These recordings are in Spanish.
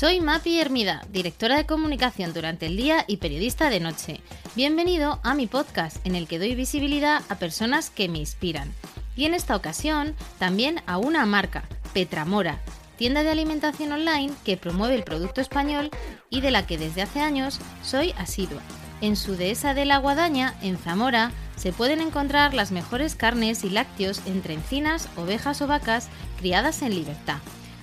Soy Mapi Hermida, directora de comunicación durante el día y periodista de noche. Bienvenido a mi podcast en el que doy visibilidad a personas que me inspiran. Y en esta ocasión también a una marca, Petramora, tienda de alimentación online que promueve el producto español y de la que desde hace años soy asidua. En su dehesa de la Guadaña, en Zamora, se pueden encontrar las mejores carnes y lácteos entre encinas, ovejas o vacas criadas en libertad.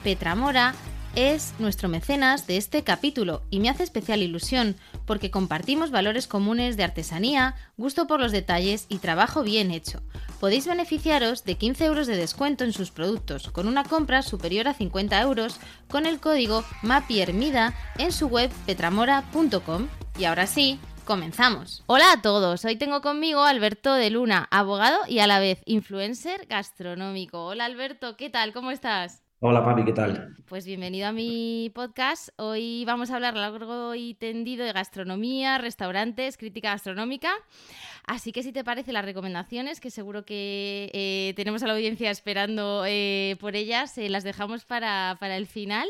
Petramora es nuestro mecenas de este capítulo y me hace especial ilusión porque compartimos valores comunes de artesanía, gusto por los detalles y trabajo bien hecho. Podéis beneficiaros de 15 euros de descuento en sus productos con una compra superior a 50 euros con el código MAPIERMIDA en su web petramora.com. Y ahora sí, comenzamos. Hola a todos, hoy tengo conmigo a Alberto de Luna, abogado y a la vez influencer gastronómico. Hola Alberto, ¿qué tal? ¿Cómo estás? Hola, papi, ¿qué tal? Pues bienvenido a mi podcast. Hoy vamos a hablar largo y tendido de gastronomía, restaurantes, crítica gastronómica. Así que si te parece las recomendaciones, que seguro que eh, tenemos a la audiencia esperando eh, por ellas, eh, las dejamos para, el final.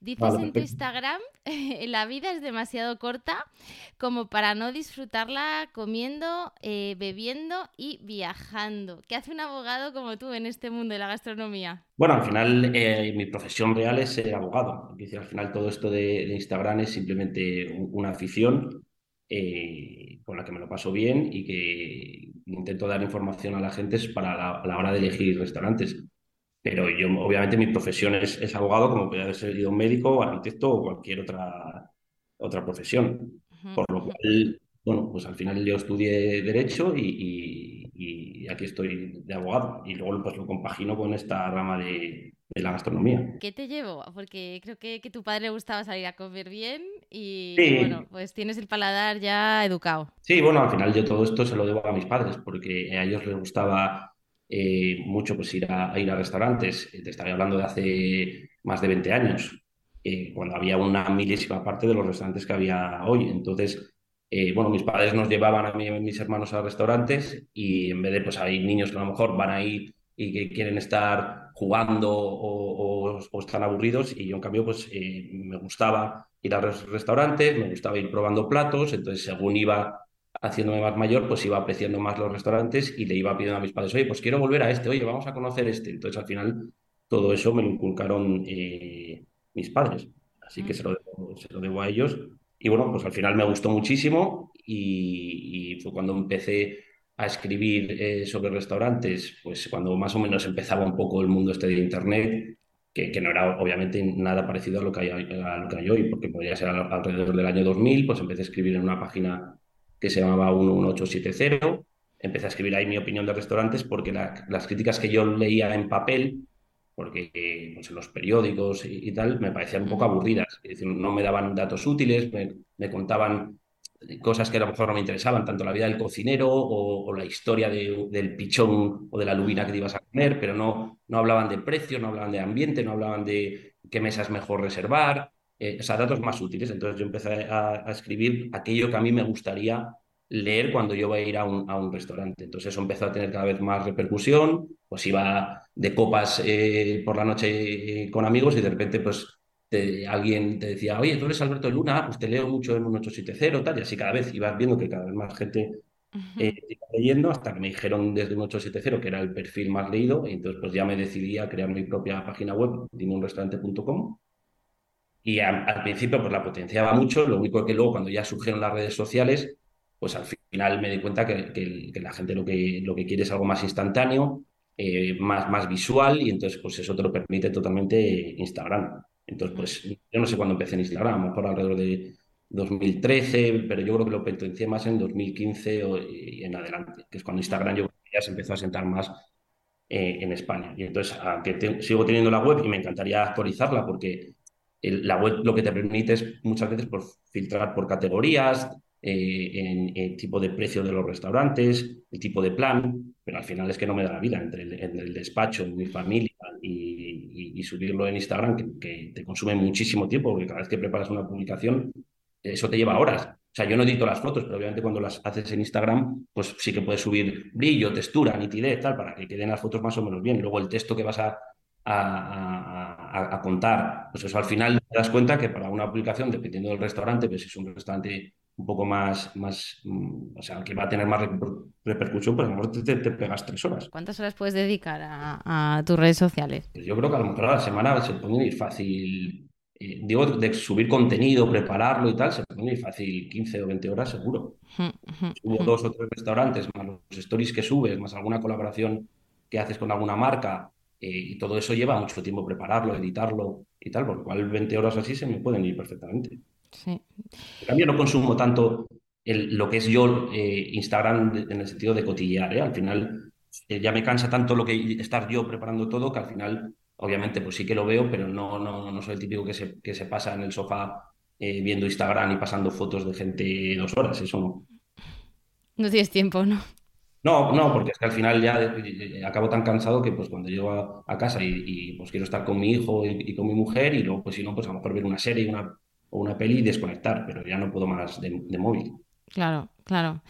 Dices en tu Instagram, la vida es demasiado corta como para no disfrutarla comiendo, bebiendo y viajando. ¿Qué hace un abogado como tú en este mundo de la gastronomía? Bueno, al final mi profesión real es ser abogado. al final todo esto de, de Instagram es simplemente una afición eh, con la que me lo paso bien y que intento dar información a la gente para la, hora de elegir restaurantes. Pero yo, obviamente, mi profesión es, abogado, como puede haber sido un médico, arquitecto o cualquier otra, otra profesión. Por lo cual, bueno, pues al final yo estudié Derecho y, y aquí estoy de abogado. Y luego pues lo compagino con esta rama de, de la gastronomía. ¿Qué te llevo? Porque creo que, que tu padre le gustaba salir a comer bien y bueno, pues tienes el paladar ya educado. Sí, bueno, al final yo todo esto se lo debo a mis padres porque a ellos les gustaba eh, mucho pues ir a, ir a restaurantes. Te estaré hablando de hace más de 20 años, eh, cuando había una milésima parte de los restaurantes que había hoy. Entonces, eh, bueno, mis padres nos llevaban a mí y a mis hermanos a restaurantes y en vez de, pues hay niños que a lo mejor van a ir y que quieren estar jugando o, están aburridos y yo en cambio pues eh, me gustaba ir a los restaurantes, me gustaba ir probando platos, entonces según iba haciéndome más mayor pues iba apreciando más los restaurantes y le iba pidiendo a mis padres, oye pues quiero volver a este, oye vamos a conocer este, entonces al final todo eso me lo inculcaron eh, mis padres, así que se lo, debo, a ellos. Y bueno pues al final me gustó muchísimo y fue cuando empecé a escribir eh, sobre restaurantes, pues cuando más o menos empezaba un poco el mundo este de Internet, que, que no era obviamente nada parecido a lo, que hay, a lo que hay hoy, porque podría ser alrededor del año 2000, pues empecé a escribir en una página que se llamaba 11870, empecé a escribir ahí mi opinión de restaurantes porque las críticas que yo leía en papel, porque pues en los periódicos y, tal, me parecían un poco aburridas, es decir, no me daban datos útiles, me, me contaban cosas que a lo mejor no me interesaban, tanto la vida del cocinero o, la historia del pichón o de la lubina que te ibas a comer, pero no, no hablaban de precio, no hablaban de ambiente, no hablaban de qué mesa es mejor reservar, eh, o sea, datos más útiles. Entonces yo empecé a, escribir aquello que a mí me gustaría leer cuando yo voy a ir a un, a un restaurante. Entonces eso empezó a tener cada vez más repercusión, pues iba de copas eh, por la noche eh, con amigos y de repente pues alguien te decía, oye, tú eres Alberto de Luna, pues te leo mucho en un 870, tal, y así cada vez ibas viendo que cada vez más gente eh, iba leyendo, hasta que me dijeron desde un 870 que era el perfil más leído, y entonces pues ya me decidí a crear mi propia página web, dimunrestaurante.com, y al principio pues la potenciaba mucho, lo único que luego cuando ya surgieron las redes sociales, pues al final me di cuenta que, que, la gente lo que, lo que quiere es algo más instantáneo, eh, más, más visual, y entonces pues eso te lo permite totalmente Instagram. Entonces, pues yo no sé cuándo empecé en Instagram, a lo mejor alrededor de 2013, pero yo creo que lo potencié más en 2015 y en adelante, que es cuando Instagram yo ya se empezó a sentar más eh, en España. Y entonces, aunque sigo teniendo la web y me encantaría actualizarla porque la web lo que te permite es muchas veces por filtrar por categorías, eh, en el tipo de precio de los restaurantes, el tipo de plan, pero al final es que no me da la vida entre el, despacho, mi familia y, subirlo en Instagram, que, te consume muchísimo tiempo, porque cada vez que preparas una publicación, eso te lleva horas. O sea, yo no edito las fotos, pero obviamente cuando las haces en Instagram, pues sí que puedes subir brillo, textura, nitidez, tal, para que queden las fotos más o menos bien. Luego el texto que vas a, a, a, contar. Pues eso al final te das cuenta que para una aplicación, dependiendo del restaurante, pues si es un restaurante un poco más, más mm, o sea, que va a tener más repercusión, pues a lo mejor te, pegas tres horas. ¿Cuántas horas puedes dedicar a, tus redes sociales? Pues yo creo que a lo mejor a la semana se puede ir fácil, eh, digo, de subir contenido, prepararlo y tal, se ir fácil 15 o 20 horas seguro. Subo dos o tres restaurantes, más los stories que subes, más alguna colaboración que haces con alguna marca, eh, y todo eso lleva mucho tiempo prepararlo, editarlo y tal, por lo cual 20 horas así se me pueden ir perfectamente. Sí. En cambio, no consumo tanto lo que es yo eh, Instagram en el sentido de cotillear. ¿eh? Al final, eh, ya me cansa tanto lo que estar yo preparando todo que al final, obviamente, pues sí que lo veo, pero no, no, no soy el típico que se, que se pasa en el sofá viendo Instagram y pasando fotos de gente dos horas. Eso no. No tienes tiempo, ¿no? No, no, porque es que al final ya acabo tan cansado que pues cuando llego a, casa y, pues quiero estar con mi hijo y, con mi mujer y luego pues si no, pues a lo mejor ver una serie una, o una peli y desconectar, pero ya no puedo más de, móvil. Claro, claro.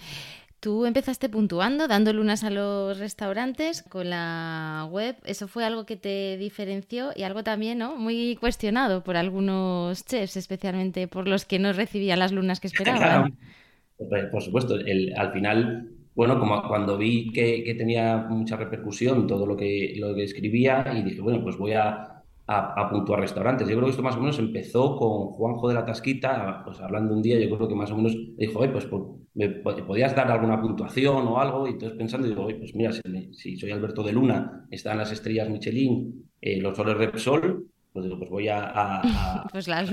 Tú empezaste puntuando, dando lunas a los restaurantes con la web. Eso fue algo que te diferenció y algo también, ¿no? Muy cuestionado por algunos chefs, especialmente por los que no recibían las lunas que esperaban. Por supuesto, el, al final bueno, como cuando vi que, tenía mucha repercusión todo lo que, lo que escribía y dije, bueno, pues voy a, a, puntuar restaurantes. Yo creo que esto más o menos empezó con Juanjo de la Tasquita, pues hablando un día, yo creo que más o menos dijo, pues, pues ¿me podías dar alguna puntuación o algo? Y entonces pensando, digo, pues mira, si, soy Alberto de Luna, están las estrellas Michelin, eh, los soles Repsol, pues digo, pues voy a, pues las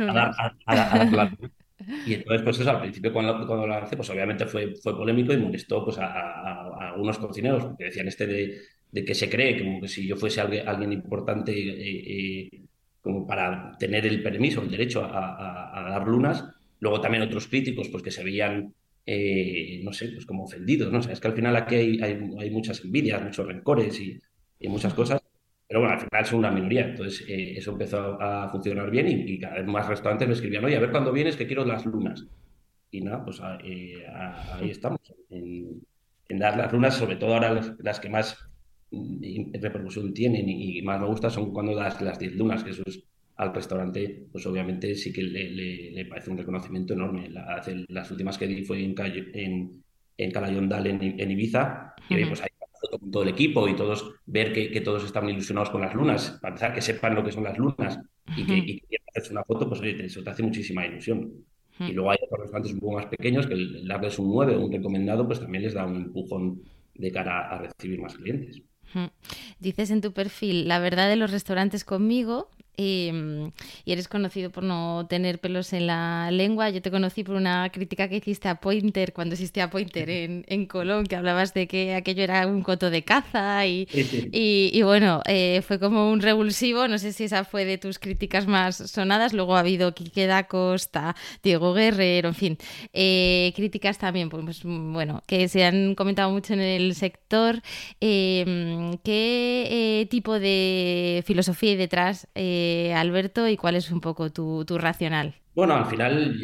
y entonces, pues eso, al principio cuando, cuando lo lancé, pues obviamente fue, fue polémico y molestó pues, a, algunos cocineros, porque decían este de, de, que se cree, como que si yo fuese alguien, alguien importante eh, eh, como para tener el permiso, el derecho a, dar lunas. Luego también otros críticos, pues que se veían, eh, no sé, pues como ofendidos, ¿no? O sea, es que al final aquí hay, hay, hay muchas envidias, muchos rencores y, y muchas cosas. Pero bueno, al final son una minoría. Entonces, eso empezó a, funcionar bien y, cada vez más restaurantes me escribían, oye, a ver cuándo vienes que quiero las lunas. Y nada, pues ahí estamos, en, dar las lunas, sobre todo ahora las, que más repercusión tienen y, más me gusta son cuando das las 10 lunas, que eso es al restaurante, pues obviamente sí que le, parece un reconocimiento enorme. las últimas que di fue en, en, en Calayondal, en, en Ibiza, y pues ahí con todo el equipo y todos ver que, todos están ilusionados con las lunas, para empezar, que sepan lo que son las lunas y que, y hacerse una foto, pues oye, eso te hace muchísima ilusión. Y luego hay otros restaurantes un poco más pequeños que el darles un 9 o un recomendado, pues también les da un empujón de cara a recibir más clientes. Dices en tu perfil, la verdad de los restaurantes conmigo, Em, y, eres conocido por no tener pelos en la lengua. Yo te conocí por una crítica que hiciste a Pointer cuando existía Pointer en, en Colón, que hablabas de que aquello era un coto de caza y, y, bueno, eh, fue como un revulsivo. No sé si esa fue de tus críticas más sonadas. Luego ha habido Quique da Costa, Diego Guerrero, en fin, eh, críticas también, pues, pues, bueno, que se han comentado mucho en el sector. Em, ¿Qué eh, tipo de filosofía hay detrás? Alberto, y cuál es un poco tu, racional. Bueno, al final,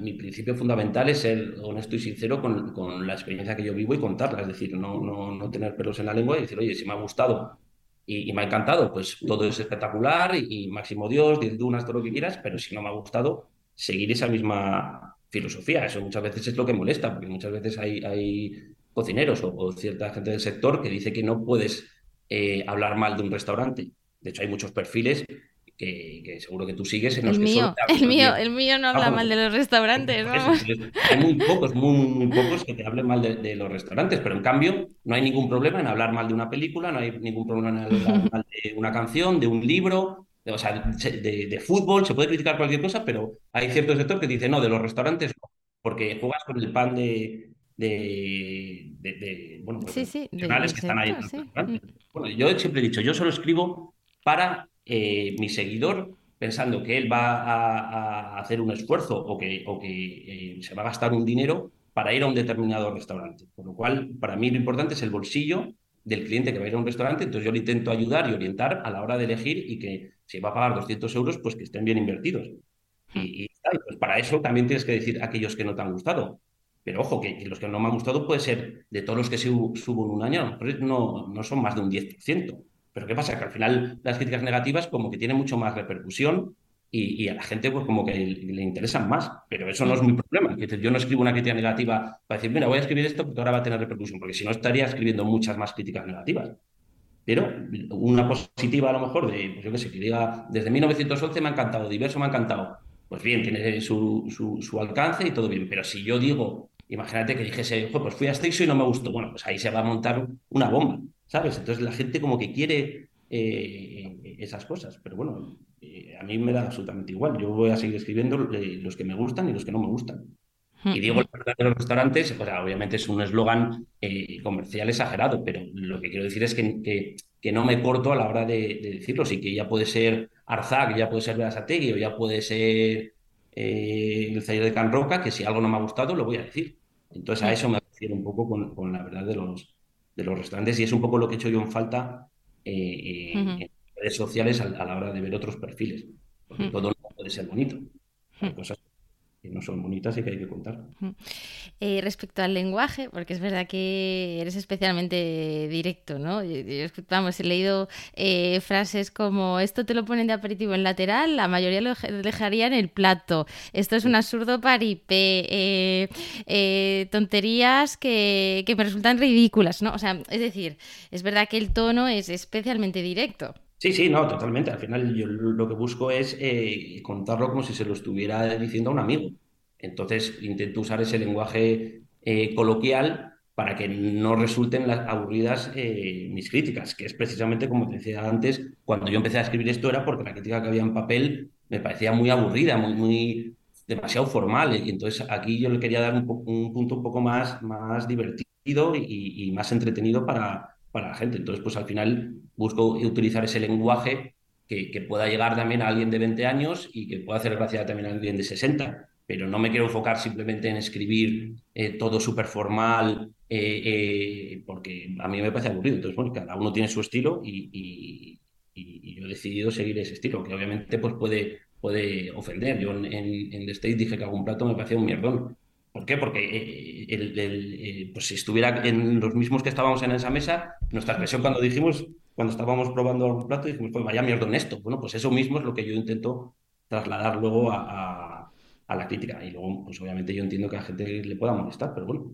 mi principio fundamental es ser honesto y sincero con, la experiencia que yo vivo y contarla, es decir, no, no, tener pelos en la lengua y decir, oye, si me ha gustado y, me ha encantado, pues todo es espectacular y, máximo Dios, diez dunas, todo lo que quieras, pero si no me ha gustado, seguir esa misma filosofía. Eso muchas veces es lo que molesta, porque muchas veces hay, hay cocineros o, cierta gente del sector que dice que no puedes eh, hablar mal de un restaurante de hecho, hay muchos perfiles que, seguro que tú sigues en los el que mío, el mío, el mío no habla mal de los restaurantes. hay muy pocos, muy, pocos que te hablen mal de, los restaurantes, pero en cambio no hay ningún problema en hablar mal de una película, no hay ningún problema en hablar mal de una canción, de un libro, o sea, de, fútbol, se puede criticar cualquier cosa, pero hay cierto sector que dice, no, de los restaurantes no, porque juegas con el pan de, de, bueno, pues, sí, que están ahí. Bueno, yo siempre he dicho, yo solo escribo para eh, mi seguidor pensando que él va a, hacer un esfuerzo o que, eh, se va a gastar un dinero para ir a un determinado restaurante. Por lo cual, para mí lo importante es el bolsillo del cliente que va a ir a un restaurante, entonces yo le intento ayudar y orientar a la hora de elegir y que si va a pagar 200 euros, pues que estén bien invertidos. Y, pues para eso también tienes que decir aquellos que no te han gustado. Pero ojo, que, los que no me han gustado puede ser de todos los que subo en un año, no son más de un 10%. Pero ¿qué pasa? Que al final las críticas negativas como que tienen mucho más repercusión y, a la gente pues como que le, interesan más, pero eso no es mi problema. Yo no escribo una crítica negativa para decir, mira, voy a escribir esto porque ahora va a tener repercusión, porque si no estaría escribiendo muchas más críticas negativas. Pero una positiva a lo mejor de, pues yo qué sé, que diga, desde 1911 me ha encantado, diverso me ha encantado. Pues bien, tiene su, su, alcance y todo bien. Pero si yo digo, imagínate que dijese, pues fui a Steixo y no me gustó, bueno, pues ahí se va a montar una bomba, ¿sabes? Entonces la gente como que quiere eh, esas cosas. Pero bueno, eh, a mí me da absolutamente igual. Yo voy a seguir escribiendo los que me gustan y los que no me gustan. Y digo el de los restaurantes, pues obviamente es un eslogan eh, comercial exagerado, pero lo que quiero decir es que, que, no me corto a la hora de, decirlo. Sí que ya puede ser Arzac, ya puede ser Berasategui o ya puede ser el Zaire de Can Roca, que si algo no me ha gustado lo voy a decir. Entonces a eso me refiero un poco con, con, la verdad de los, de los restaurantes y es un poco lo que he hecho yo en falta eh, en redes sociales a, la hora de ver otros perfiles, porque todo no puede ser bonito. Hay cosas que no son bonitas y que hay que contar. Eh, respecto al lenguaje, porque es verdad que eres especialmente directo, ¿no? vamos, he leído eh, frases como esto te lo ponen de aperitivo en lateral, la mayoría lo dejaría en el plato, esto es un absurdo paripé, eh, tonterías que, que me resultan ridículas, ¿no? O sea, es decir, es verdad que el tono es especialmente directo. Sí, sí, no, totalmente. Al final yo lo que busco es eh, contarlo como si se lo estuviera diciendo a un amigo. Entonces intento usar ese lenguaje eh, coloquial para que no resulten las aburridas eh, mis críticas, que es precisamente como te decía antes, cuando yo empecé a escribir esto era porque la crítica que había en papel me parecía muy aburrida, muy, muy demasiado formal. Y entonces aquí yo le quería dar un, punto un poco más, más divertido y más entretenido para, para la gente. Entonces, pues al final busco utilizar ese lenguaje que, pueda llegar también a alguien de 20 años y que pueda hacer gracia también a alguien de 60. Pero no me quiero enfocar simplemente en escribir eh, todo súper formal, eh, eh, porque a mí me parece aburrido. Entonces, bueno, cada uno tiene su estilo y, yo he decidido seguir ese estilo, que obviamente pues puede, puede ofender. Yo en, en, The State dije que algún plato me parecía un mierdón ¿Por qué? Porque eh, el, eh, pues si estuviera en los mismos que estábamos en esa mesa, nuestra expresión cuando dijimos, cuando estábamos probando algún plato, dijimos, pues vaya mierda en esto. Bueno, pues eso mismo es lo que yo intento trasladar luego a, la crítica. Y luego, pues obviamente yo entiendo que a la gente le pueda molestar, pero bueno,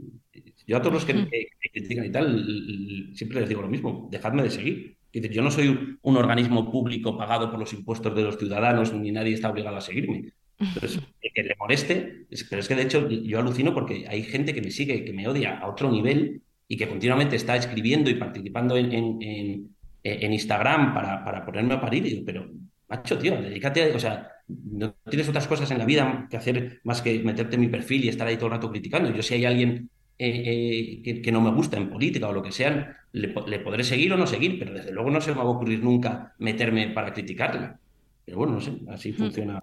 yo a todos los que, me critican y tal, siempre les digo lo mismo, dejadme de seguir. Yo no soy un organismo público pagado por los impuestos de los ciudadanos, ni nadie está obligado a seguirme. Entonces, que le moleste, pero es que de hecho yo alucino porque hay gente que me sigue, que me odia a otro nivel y que continuamente está escribiendo y participando en, en, en, Instagram para, para, ponerme a parir. Y digo, pero, macho, tío, dedícate, o sea, no tienes otras cosas en la vida que hacer más que meterte en mi perfil y estar ahí todo el rato criticando. Yo si hay alguien eh, eh, que, no me gusta en política o lo que sea, le, le, podré seguir o no seguir, pero desde luego no se me va a ocurrir nunca meterme para criticarla. Pero bueno, no sé, así hmm. funciona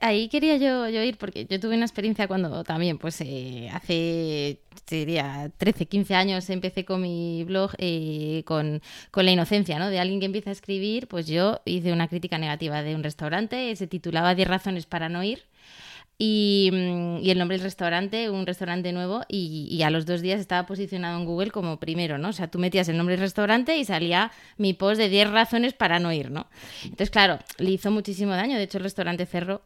ahí quería yo, yo, ir porque yo tuve una experiencia cuando también, pues eh, hace, diría, 13, 15 años empecé con mi blog eh, con, con, la inocencia, ¿no? De alguien que empieza a escribir, pues yo hice una crítica negativa de un restaurante, se titulaba 10 razones para no ir. Mm, y, el nombre del restaurante, un restaurante nuevo, y, a los dos días estaba posicionado en Google como primero, ¿no? O sea, tú metías el nombre del restaurante y salía mi post de 10 razones para no ir, ¿no? Entonces, claro, le hizo muchísimo daño, de hecho el restaurante cerró.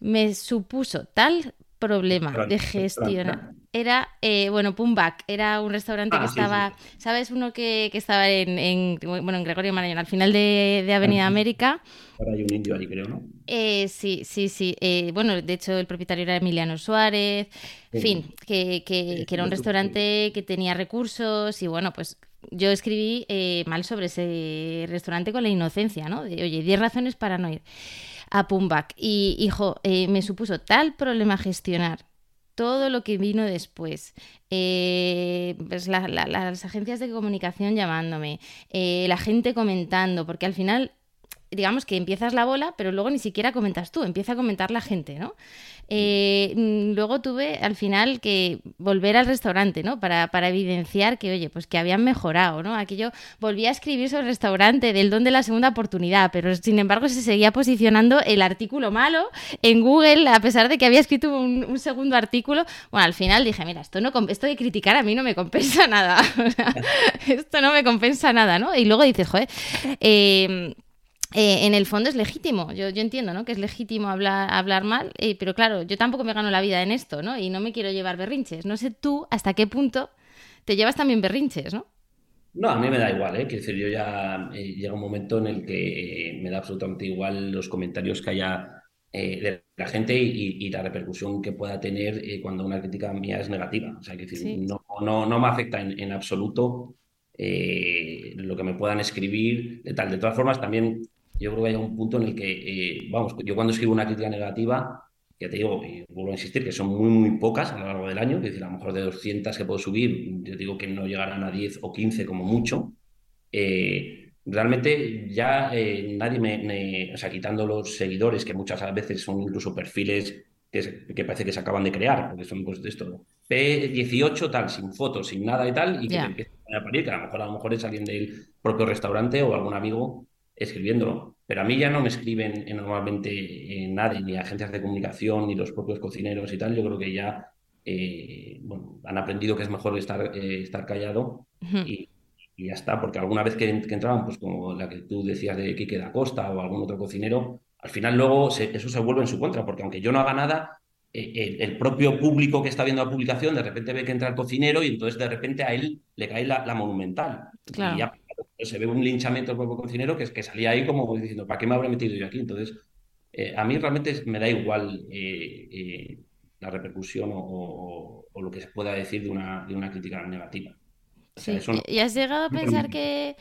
Me supuso tal problema de gestión era, eh, bueno, Pumbac, era un restaurante que ah, estaba, ¿sabes? Uno que, que estaba en, en, bueno, en Gregorio Marañón, al final de, de Avenida América. Ahora hay un indio ahí, creo, ¿no? Eh, sí, sí, sí. Eh, bueno, de hecho, el propietario era Emiliano Suárez. En fin, que, que, que, era un restaurante que tenía recursos y bueno, pues yo escribí eh, mal sobre ese restaurante con la inocencia, ¿no? De, oye, 10 razones para no ir a Pumbac. Y, hijo, eh, me supuso tal problema gestionar todo lo que vino después. Eh, pues las agencias de comunicación llamándome, eh, la gente comentando, porque al final digamos que empiezas la bola, pero luego ni siquiera comentas tú, empieza a comentar la gente, ¿no? Eh, mm, luego tuve al final que volver al restaurante, ¿no? Para, para, evidenciar que, oye, pues que habían mejorado, ¿no? Aquí yo volví a escribir sobre el restaurante del don de la segunda oportunidad, pero sin embargo se seguía posicionando el artículo malo en Google, a pesar de que había escrito un, segundo artículo. Bueno, al final dije, mira, esto, no, esto de criticar a mí no me compensa nada. esto no me compensa nada, ¿no? Y luego dices, joder, eh, eh, en el fondo es legítimo. Yo, yo entiendo, ¿no? Que es legítimo hablar, hablar mal, eh, pero claro, yo tampoco me gano la vida en esto, ¿no? Y no me quiero llevar berrinches. No sé tú hasta qué punto te llevas también berrinches, ¿no? No, a mí me da igual, ¿eh? Quiero decir, yo ya eh, llega un momento en el que me da absolutamente igual los comentarios que haya de la gente y, la repercusión que pueda tener cuando una crítica mía es negativa. O sea, que decir, no, no, no me afecta en, en absoluto lo que me puedan escribir, de tal. De todas formas, también yo creo que hay un punto en el que, eh, vamos, yo cuando escribo una crítica negativa, ya te digo, y vuelvo a insistir, que son muy, muy pocas a lo largo del año, es decir, a lo mejor de 200 que puedo subir, yo digo que no llegarán a 10 o 15 como mucho. Eh, realmente ya eh, nadie me, o sea, quitando los seguidores, que muchas veces son incluso perfiles que, parece que se acaban de crear, porque son pues de esto, P18 tal, sin fotos, sin nada y tal, y que empiezan a parir, que a lo mejor a lo mejor es alguien del propio restaurante o algún amigo escribiéndolo. Pero a mí ya no me escriben eh, normalmente eh, nadie, ni agencias de comunicación, ni los propios cocineros y tal. Yo creo que ya eh, bueno, han aprendido que es mejor estar, estar callado y, ya está, porque alguna vez que, entraban, pues como la que tú decías de Quique da Costa o algún otro cocinero, al final luego eso se vuelve en su contra, porque aunque yo no haga nada, el, propio público que está viendo la publicación de repente ve que entra el cocinero y entonces de repente a él le cae la, monumental. Y ya se ve un linchamiento del propio cocinero que, es que salía ahí como diciendo, ¿para qué me habré metido yo aquí? Entonces, eh, a mí realmente me da igual eh, eh, la repercusión o, lo que se pueda decir de una, de una crítica negativa. ¿Y has llegado a pensar que,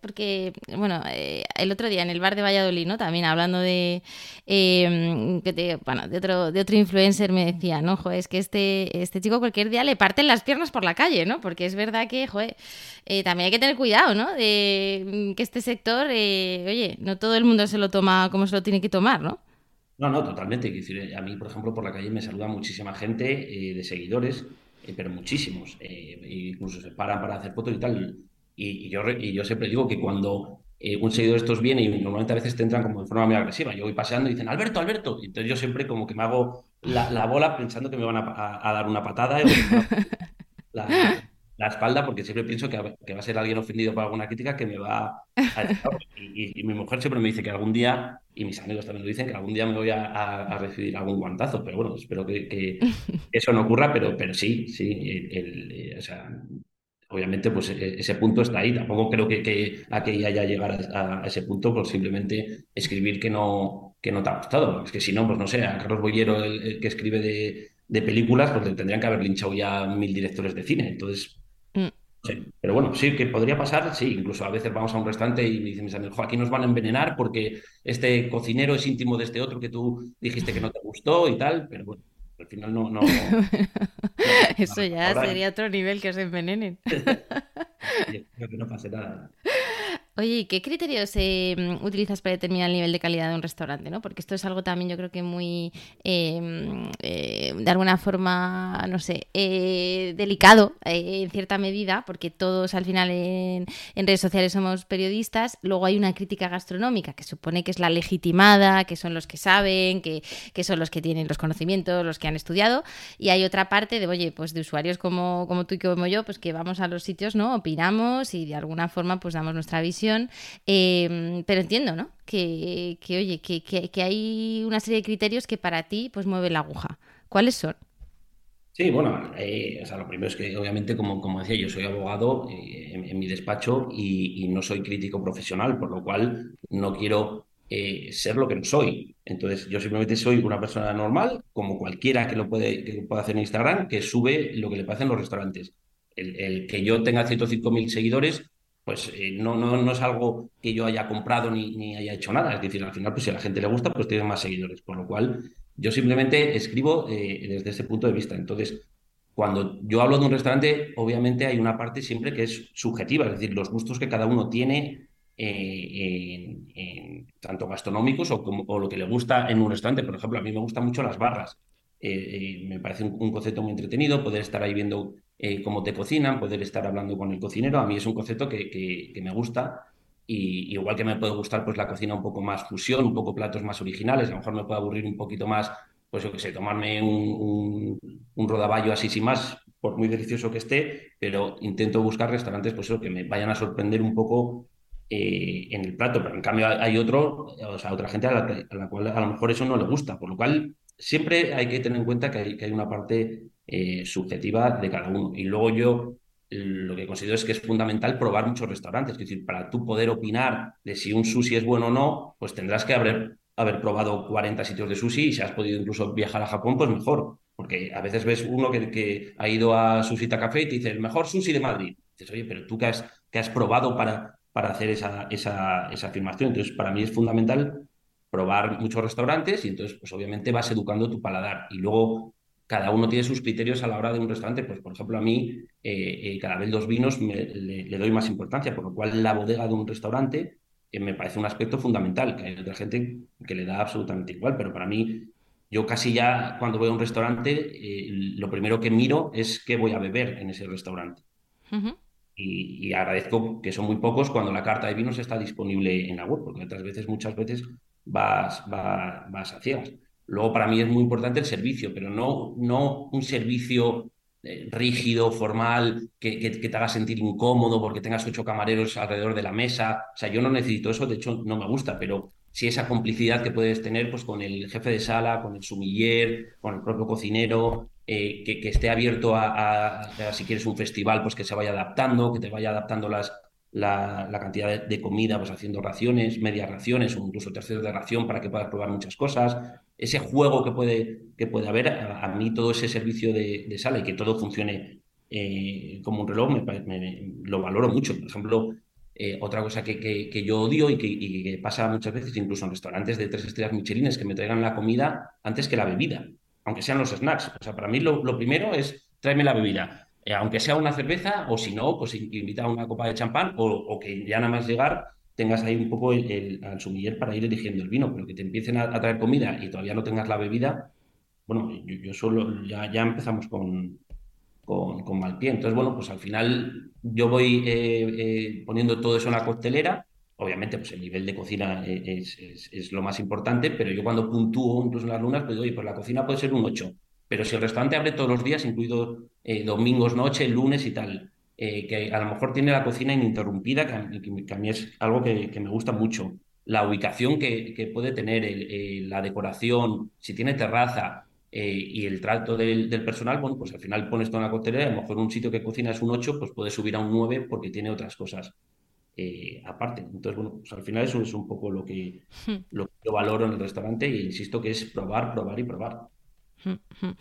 porque, bueno, eh, el otro día en el bar de Valladolid, ¿no? También hablando de, em, bueno, de otro, de otro influencer me decía, ¿no? Joder, es que este, este chico cualquier día le parten las piernas por la calle, ¿no? Porque es verdad que, joder, eh, también hay que tener cuidado, ¿no? De que este sector, eh, oye, no todo el mundo se lo toma como se lo tiene que tomar, ¿no? No, no, totalmente. A mí, por ejemplo, por la calle me saluda muchísima gente de seguidores, pero muchísimos. incluso se paran para hacer fotos y tal. Y, yo, y yo siempre digo que cuando eh, un seguidor de estos viene y normalmente a veces te entran como de forma muy agresiva, yo voy paseando y dicen, Alberto, Alberto. Y entonces yo siempre como que me hago la, bola pensando que me van a, dar una patada la, la, espalda porque siempre pienso que, va a ser alguien ofendido por alguna crítica que me va a... Y, y, mi mujer siempre me dice que algún día, y mis amigos también lo dicen, que algún día me voy a, recibir algún guantazo, pero bueno, espero que, eso no ocurra, pero, pero sí, sí, el, o sea, obviamente pues e-, ese punto está ahí. Tampoco creo que, que aquí haya llegar a, ese punto por simplemente escribir que no, que no te ha gustado. Es que si no, pues no sé, a Carlos Bollero, el, que escribe de, de, películas, pues tendrían que haber linchado ya mil directores de cine. Entonces, mm. Pero bueno, sí, que podría pasar, sí. Incluso a veces vamos a un restaurante y me dicen mis amigos, aquí nos van a envenenar porque este cocinero es íntimo de este otro que tú dijiste que no te gustó y tal. Pero bueno, al final no... no, Eso ya sería otro nivel que os envenenen. Que no pase nada. Oye, ¿qué criterios eh, utilizas para determinar el nivel de calidad de un restaurante? ¿no? Porque esto es algo también yo creo que muy, em, eh, de alguna forma, no sé, eh, delicado en cierta medida, porque todos al final en, redes sociales somos periodistas. Luego hay una crítica gastronómica que supone que es la legitimada, que son los que saben, que, que son los que tienen los conocimientos, los que han estudiado. Y hay otra parte de, oye, pues de usuarios como, como tú y como yo, pues que vamos a los sitios, ¿no? Opinamos y de alguna forma pues damos nuestra visión Em, pero entiendo, ¿no? Que, oye, que, hay una serie de criterios que para ti pues mueve la aguja. ¿Cuáles son? Sí, bueno, eh, o sea, lo primero es que obviamente, como, como decía, yo soy abogado eh, en, mi despacho y, no soy crítico profesional, por lo cual no quiero eh, ser lo que no soy. Entonces, yo simplemente soy una persona normal, como cualquiera que lo puede, que pueda hacer en Instagram, que sube lo que le pasa en los restaurantes. El, el que yo tenga 105.000 seguidores pues eh, no, no, no, es algo que yo haya comprado ni, ni, haya hecho nada. Es decir, al final, pues si a la gente le gusta, pues tiene más seguidores. Por lo cual, yo simplemente escribo eh, desde ese punto de vista. Entonces, cuando yo hablo de un restaurante, obviamente hay una parte siempre que es subjetiva, es decir, los gustos que cada uno tiene en, tanto gastronómicos o, como, o lo que le gusta en un restaurante. Por ejemplo, a mí me gustan mucho las barras. Me parece un, concepto muy entretenido poder estar ahí viendo cómo te cocinan, poder estar hablando con el cocinero. A mí es un concepto que, me gusta y igual que me puede gustar pues la cocina un poco más fusión, un poco platos más originales, a lo mejor me puede aburrir un poquito más, pues yo qué sé, tomarme un, un, rodaballo así sin más, por muy delicioso que esté, pero intento buscar restaurantes pues eso, que me vayan a sorprender un poco eh, en el plato, pero en cambio hay otro, o sea, otra gente a la, cual a lo mejor eso no le gusta, por lo cual siempre hay que tener en cuenta que hay, que hay una parte eh, subjetiva de cada uno. Y luego yo lo que considero es que es fundamental probar muchos restaurantes. Es decir, para tú poder opinar de si un sushi es bueno o no, pues tendrás que haber, haber probado 40 sitios de sushi y si has podido incluso viajar a Japón, pues mejor. Porque a veces ves uno que, que ha ido a Sushita Café y te dice el mejor sushi de Madrid. dices, oye, pero tú qué has, has probado para, para hacer esa, esa, esa afirmación. Entonces, para mí es fundamental probar muchos restaurantes y entonces, pues obviamente vas educando tu paladar. Y luego cada uno tiene sus criterios a la hora de un restaurante. Pues, por ejemplo, a mí, eh, eh, cada vez los vinos le, doy más importancia, por lo cual la bodega de un restaurante eh, me parece un aspecto fundamental, que hay otra gente que le da absolutamente igual, pero para mí, yo casi ya cuando voy a un restaurante, lo primero que miro es qué voy a beber en ese restaurante. y, agradezco que son muy pocos cuando la carta de vinos está disponible en la web, porque otras veces, muchas veces, vas, vas, vas a ciegas. Luego, para mí es muy importante el servicio, pero no, no un servicio eh, rígido, formal, que, que, te haga sentir incómodo porque tengas ocho camareros alrededor de la mesa. O sea, yo no necesito eso, de hecho no me gusta, pero sí esa complicidad que puedes tener pues, con el jefe de sala, con el sumiller, con el propio cocinero, eh, que, que, esté abierto a, a, si quieres un festival, pues que se vaya adaptando, que te vaya adaptando las, la, cantidad de, comida, pues haciendo raciones, medias raciones o incluso terceros de ración para que puedas probar muchas cosas. Ese juego que puede, que haber, a, mí todo ese servicio de, sala y que todo funcione eh, como un reloj, me, lo valoro mucho. Por ejemplo, eh, otra cosa que, que, yo odio y que, pasa muchas veces, incluso en restaurantes de tres estrellas michelines, que me traigan la comida antes que la bebida, aunque sean los snacks. O sea, para mí lo, lo primero es tráeme la bebida eh, aunque sea una cerveza, o si no, pues invita a una copa de champán, o, que ya nada más llegar tengas ahí un poco el, al sumiller para ir eligiendo el vino, pero que te empiecen a, traer comida y todavía no tengas la bebida, bueno, yo, solo, ya, ya empezamos con, con, mal pie. Entonces, bueno, pues al final yo voy eh, eh, poniendo todo eso en la costelera. Obviamente, pues el nivel de cocina es, es, lo más importante, pero yo cuando puntúo incluso en las lunas, pues oye, pues la cocina puede ser un 8 pero si el restaurante abre todos los días, incluido eh, domingos, noche, lunes y tal, eh, que a lo mejor tiene la cocina ininterrumpida, que a, mí, es algo que, me gusta mucho. La ubicación que, puede tener, la decoración, si tiene terraza eh, y el trato del, personal, bueno, pues al final pones toda la coctelera, a lo mejor un sitio que cocina es un 8, pues puede subir a un 9 porque tiene otras cosas aparte. Entonces, bueno, pues al final eso es un poco lo que, hmm. lo que yo valoro en el restaurante e insisto que es probar, probar y probar.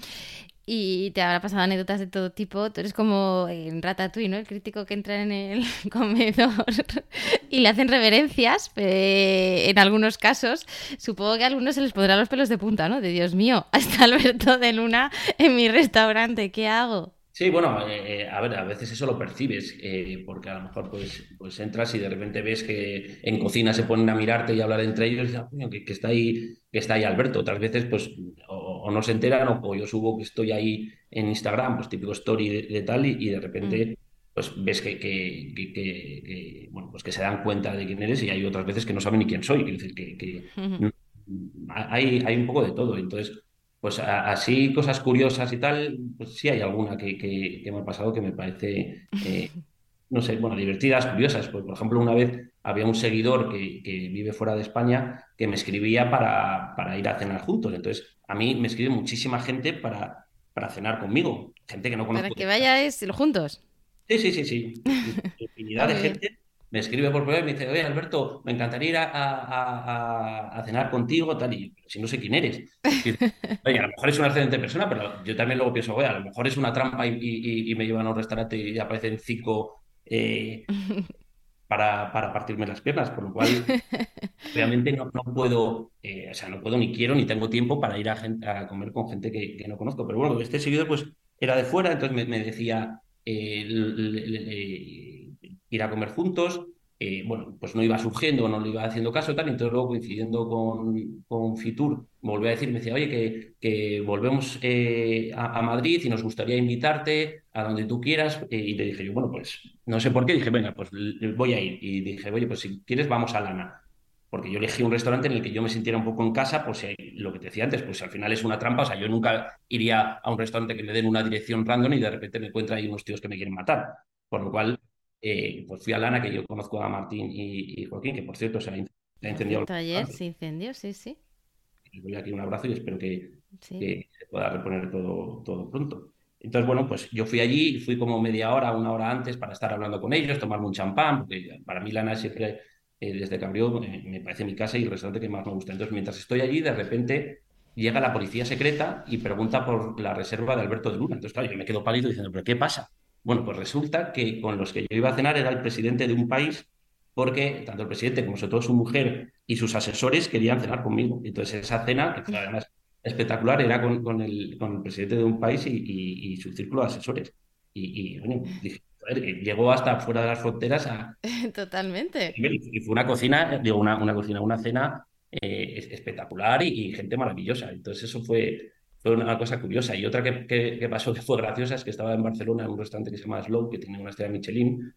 Y te habrá pasado anécdotas de todo tipo. Tú eres como en Ratatouille, ¿no? El crítico que entra en el comedor y le hacen reverencias. Eh, en algunos casos, supongo que a algunos se les pondrán los pelos de punta, ¿no? De Dios mío, hasta Alberto de Luna en mi restaurante, ¿qué hago? Sí, bueno, eh, eh, a ver, a veces eso lo percibes, eh, porque a lo mejor pues, pues entras y de repente ves que en cocina se ponen a mirarte y a hablar entre ellos y ah, que, que, está ahí, que está ahí Alberto. Otras veces, pues, o, no se enteran, o, yo subo que estoy ahí en Instagram, pues típico story de, tal, y, de repente, mm. pues ves que, que, que, bueno, pues que se dan cuenta de quién eres, y hay otras veces que no saben ni quién soy. Es decir, que, hay, hay un poco de todo. Entonces, pues así cosas curiosas y tal, pues sí hay alguna que, que, me ha pasado que me parece, eh, no sé, bueno, divertidas, curiosas. Pues, por ejemplo, una vez había un seguidor que, que vive fuera de España que me escribía para, para, ir a cenar juntos. Entonces, a mí me escribe muchísima gente para, para cenar conmigo, gente que no conozco. Para que vayáis juntos. Sí, sí, sí, sí. Infinidad de gente me escribe por primera y me dice, oye, Alberto, me encantaría ir a, cenar contigo, tal, y si no sé quién eres. oye, a lo mejor es una excelente persona, pero yo también luego pienso, oye, a lo mejor es una trampa y, me llevan a un restaurante y aparecen cinco eh, para, para, partirme las piernas, por lo cual obviamente no, no puedo, eh, o sea, no puedo ni quiero ni tengo tiempo para ir a, a comer con gente que, no conozco. Pero bueno, este seguidor pues era de fuera, entonces me, decía... Eh, ir a comer juntos. eh, bueno, pues no iba surgiendo, no le iba haciendo caso, tal, entonces luego coincidiendo con, con Fitur, volvió a decir, me decía, oye, que, volvemos eh, a, Madrid y nos gustaría invitarte a donde tú quieras, eh, y le dije yo, bueno, pues no sé por qué, dije, venga, pues voy a ir, y dije, oye, pues si quieres vamos a Lana, porque yo elegí un restaurante en el que yo me sintiera un poco en casa, pues lo que te decía antes, pues al final es una trampa, o sea, yo nunca iría a un restaurante que me den una dirección random y de repente me encuentra ahí unos tíos que me quieren matar, por lo cual eh, pues fui a Lana, que yo conozco a Martín y, y Joaquín, que por cierto se ha, incendiado. Ayer se incendió, sí, sí. Les doy aquí un abrazo y espero que, sí. que, se pueda reponer todo, todo pronto. Entonces, bueno, pues yo fui allí, fui como media hora, una hora antes para estar hablando con ellos, tomarme un champán, porque para mí Lana siempre, eh, desde que abrió, eh, me parece mi casa y el restaurante que más me gusta. Entonces, mientras estoy allí, de repente llega la policía secreta y pregunta por la reserva de Alberto de Luna. Entonces, claro, yo me quedo pálido diciendo, ¿pero qué pasa? Bueno, pues resulta que con los que yo iba a cenar era el presidente de un país, porque tanto el presidente como sobre todo su mujer y sus asesores querían cenar conmigo. Entonces esa cena, que fue además espectacular, era con, con, el, con el, presidente de un país y, y, y su círculo de asesores. Y, y bueno, dije, joder, llegó hasta fuera de las fronteras a... Totalmente. Y fue una cocina, digo, una, una cocina, una cena eh, espectacular y, gente maravillosa. Entonces eso fue, fue una cosa curiosa. Y otra que, pasó que fue graciosa es que estaba en Barcelona en un restaurante que se llama Slow, que tiene una estrella Michelin,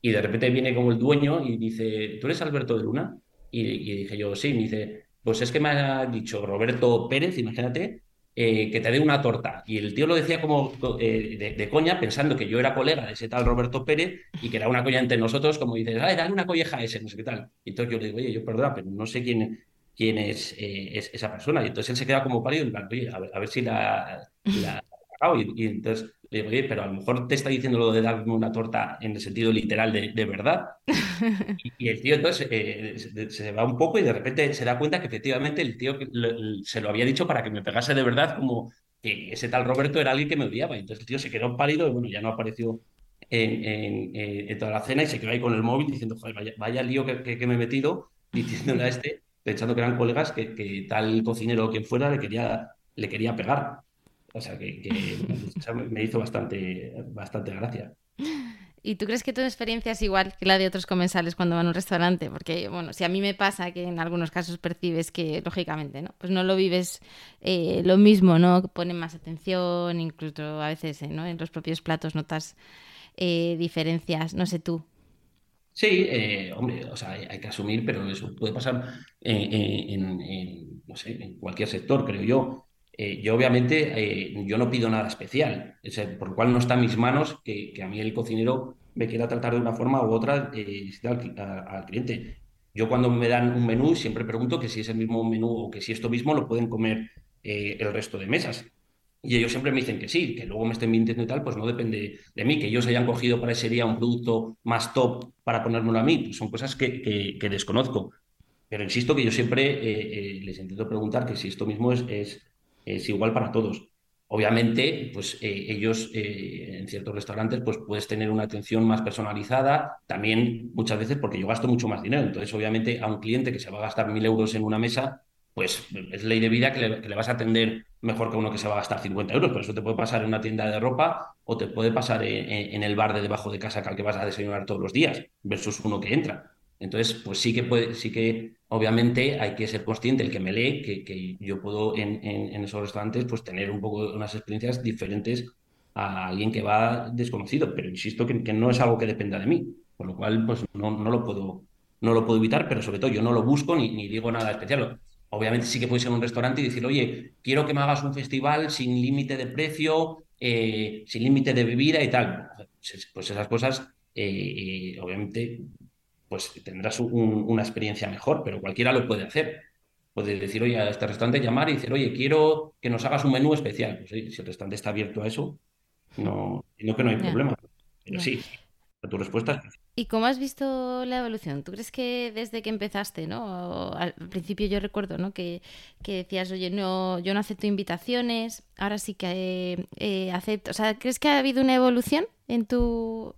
y de repente viene como el dueño y dice, ¿tú eres Alberto de Luna? Y, dije yo, sí, me dice, pues es que me ha dicho Roberto Pérez, imagínate, eh, que te dé una torta. Y el tío lo decía como eh, de, de, coña, pensando que yo era colega de ese tal Roberto Pérez y que era una coña entre nosotros, como dices, ay, dale una colleja a ese, no sé qué tal. Y entonces yo le digo, oye, yo perdona, pero no sé quién, quién es, eh, es, esa persona. Y entonces él se queda como pálido y plan, oye, a ver, a ver si la, la y, y, entonces le digo, oye, pero a lo mejor te está diciendo lo de darme una torta en el sentido literal de, de verdad. y, y, el tío entonces eh, se, se, va un poco y de repente se da cuenta que efectivamente el tío le, se lo había dicho para que me pegase de verdad, como que ese tal Roberto era alguien que me odiaba. Y entonces el tío se quedó pálido y bueno, ya no apareció en, en, en, toda la cena y se quedó ahí con el móvil diciendo, joder, vaya, vaya lío que, que, que me he metido diciéndole a este pensando que eran colegas, que, que tal cocinero o quien fuera le quería, le quería pegar. O sea, que, me hizo bastante, bastante gracia. ¿Y tú crees que tu experiencia es igual que la de otros comensales cuando van a un restaurante? Porque, bueno, si a mí me pasa que en algunos casos percibes que, lógicamente, ¿no? Pues no lo vives eh, lo mismo, ¿no? Ponen más atención, incluso a veces. En los propios platos notas eh, diferencias, no sé tú. Sí, eh, hombre, o sea, hay, que asumir, pero eso puede pasar en, en, en, no sé, cualquier sector, creo yo. Eh, yo obviamente, eh, yo no pido nada especial, por lo cual no está en mis manos que, a mí el cocinero me quiera tratar de una forma u otra eh, al, cliente. Yo cuando me dan un menú siempre pregunto que si es el mismo menú o que si esto mismo lo pueden comer el resto de mesas. Y ellos siempre me dicen que sí, que luego me estén mintiendo y tal, pues no depende de mí, que ellos hayan cogido para ese día un producto más top para ponérmelo a mí, pues son cosas que, que, que desconozco. Pero insisto que yo siempre eh, eh, les intento preguntar que si esto mismo es, es, es igual para todos. Obviamente, pues eh, ellos en ciertos restaurantes pues puedes tener una atención más personalizada, también muchas veces porque yo gasto mucho más dinero. Entonces, obviamente, a un cliente que se va a gastar mil euros en una mesa, pues es ley de vida que le, vas a atender mejor que uno que se va a gastar 50 euros. Pero eso te puede pasar en una tienda de ropa o te puede pasar en, el bar de debajo de casa al que vas a desayunar todos los días, versus uno que entra. Entonces, pues sí que puede, sí que obviamente hay que ser consciente, el que me lee, que, que yo puedo en, en, esos restaurantes pues tener un poco unas experiencias diferentes a alguien que va desconocido. Pero insisto que, que no es algo que dependa de mí. Con lo cual, pues no, no, lo puedo, no lo puedo evitar, pero sobre todo yo no lo busco ni, ni digo nada especial Obviamente sí que puedes ir a un restaurante y decir, oye, quiero que me hagas un festival sin límite de precio, eh, sin límite de bebida y tal. Pues esas cosas, eh, obviamente, pues tendrás un, una experiencia mejor, pero cualquiera lo puede hacer. Puedes decir, oye, a este restaurante llamar y decir, oye, quiero que nos hagas un menú especial. Pues oye, si el restaurante está abierto a eso, no, no que no hay problema. Pero sí, tu respuesta es ¿Y cómo has visto la evolución? ¿Tú crees que desde que empezaste, ¿no? Al principio yo recuerdo, ¿no? Que, que decías, oye, no, yo no acepto invitaciones, ahora sí que eh, acepto. O sea, ¿crees que ha habido una evolución en tu.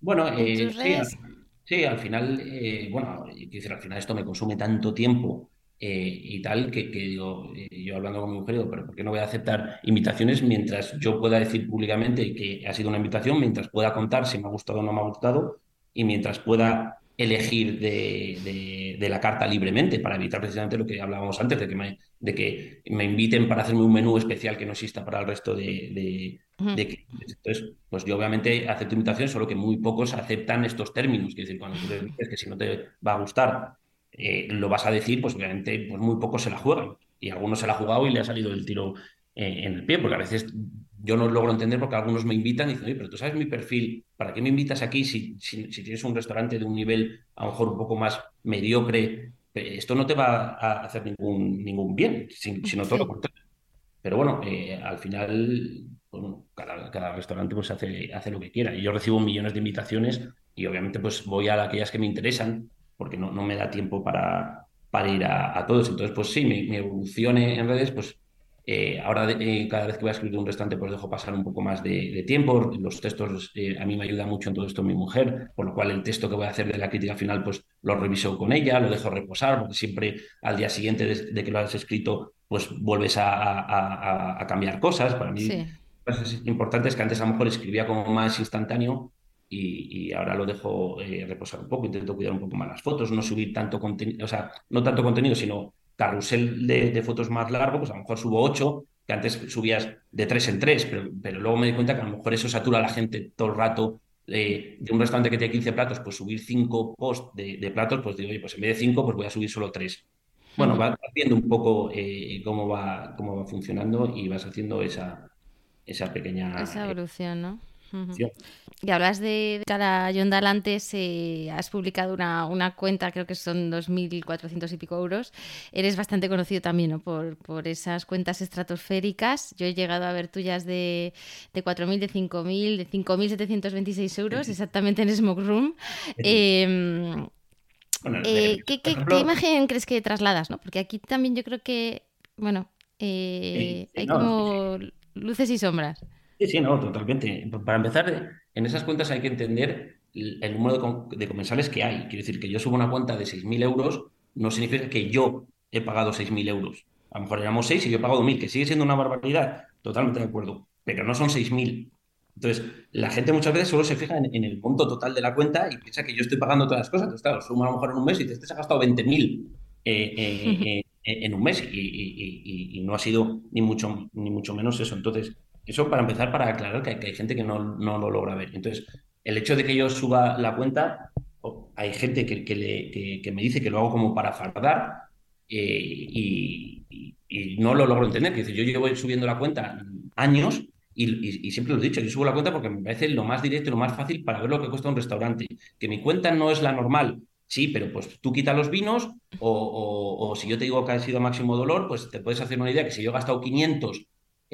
Bueno, en eh, tus redes? Sí, al, sí, al final, eh, bueno, decir, al final esto me consume tanto tiempo eh, y tal, que, que digo, eh, yo hablando con mi mujer, digo, pero ¿por qué no voy a aceptar invitaciones mientras yo pueda decir públicamente que ha sido una invitación, mientras pueda contar si me ha gustado o no me ha gustado? Y mientras pueda elegir de, la carta libremente para evitar precisamente lo que hablábamos antes, de que, me, de que me inviten para hacerme un menú especial que no exista para el resto de, Entonces, pues yo obviamente acepto invitaciones, solo que muy pocos aceptan estos términos. Es decir, cuando tú les dices que si no te va a gustar, eh, lo vas a decir, pues obviamente pues muy pocos se la juegan. Y algunos se la ha jugado y le ha salido el tiro eh, en el pie, porque a veces yo no logro entender porque algunos me invitan y dicen, oye, pero tú sabes mi perfil, ¿para qué me invitas aquí si, si, tienes un restaurante de un nivel a lo mejor un poco más mediocre? Eh, esto no te va a hacer ningún, ningún bien, sino todo lo contrario. Pero bueno, eh, al final, cada, restaurante pues hace, hace lo que quiera. Y yo recibo millones de invitaciones y obviamente pues voy a aquellas que me interesan porque no, no me da tiempo para, para ir a, todos. Entonces, pues sí, mi, mi evolución en redes, pues eh, ahora, eh, cada vez que voy a escribir un restaurante, pues dejo pasar un poco más de, tiempo. Los textos, eh, a mí me ayuda mucho en todo esto mi mujer, por lo cual el texto que voy a hacer de la crítica final, pues lo reviso con ella, lo dejo reposar, porque siempre al día siguiente de, que lo has escrito, pues vuelves a, cambiar cosas. Para mí pues, es importante es que antes a lo mejor escribía como más instantáneo y, ahora lo dejo reposar un poco, intento cuidar un poco más las fotos, no subir tanto contenido, o sea, no tanto contenido, sino carrusel de, fotos más largo, pues a lo mejor subo 8, que antes subías de 3 en 3, pero, pero luego me di cuenta que a lo mejor eso satura a la gente todo el rato. de un restaurante que tiene 15 platos, pues subir 5 posts de, platos, pues digo, oye, pues en vez de 5, pues voy a subir solo 3. Bueno, vas viendo un poco eh, cómo, va, cómo va funcionando y vas haciendo esa, esa pequeña... Esa evolución, ¿no? Y hablas de cada Yondal antes, eh, has publicado una, una, cuenta, creo que son 2.400 y pico euros. Eres bastante conocido también ¿no? por, por esas cuentas estratosféricas. Yo he llegado a ver tuyas de, de 4.000, de 5.000, de 5.726 euros, exactamente en Smoke Room. Em, eh, ¿qué, qué, imagen crees que trasladas? ¿no? Porque aquí también yo creo que, bueno, eh, hay como luces y sombras. Sí, sí, no, totalmente. Para empezar, en esas cuentas hay que entender el número de, comensales que hay. Quiero decir que yo subo una cuenta de 6.000 euros, no significa que yo he pagado 6.000 euros. A lo mejor éramos 6 y yo he pagado 1.000, que sigue siendo una barbaridad. Totalmente de acuerdo. Pero no son 6.000. Entonces, la gente muchas veces solo se fija en, el monto total de la cuenta y piensa que yo estoy pagando todas las cosas. Entonces, claro, sumo a lo mejor en un mes y te, has gastado 20.000 eh, eh, eh, en un mes y, y, no ha sido ni mucho, ni mucho menos eso. Entonces, eso para empezar, para aclarar que hay, gente que no, lo logra ver. Entonces, el hecho de que yo suba la cuenta, hay gente que, que, me dice que lo hago como para fardar eh, y, no lo logro entender. Que yo llevo subiendo la cuenta años y, siempre lo he dicho, yo subo la cuenta porque me parece lo más directo y lo más fácil para ver lo que cuesta un restaurante. Que mi cuenta no es la normal, sí, pero pues tú quitas los vinos o, o si yo te digo que ha sido máximo dolor, pues te puedes hacer una idea que si yo he gastado 500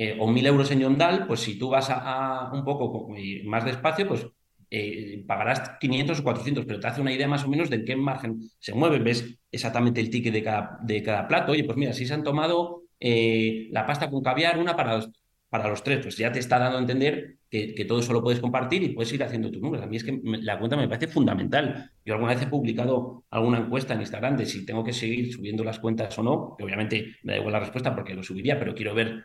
eh, o 1.000 euros en Yondal, pues si tú vas a, un poco más despacio, pues eh, pagarás 500 o 400, pero te hace una idea más o menos de en qué margen se mueve. Ves exactamente el ticket de cada, de cada plato. Oye, pues mira, si se han tomado eh, la pasta con caviar, una para los, para los tres, pues ya te está dando a entender que, todo eso lo puedes compartir y puedes ir haciendo tus números. A mí es que la cuenta me parece fundamental. Yo alguna vez he publicado alguna encuesta en Instagram de si tengo que seguir subiendo las cuentas o no, que obviamente me da igual la respuesta porque lo subiría, pero quiero ver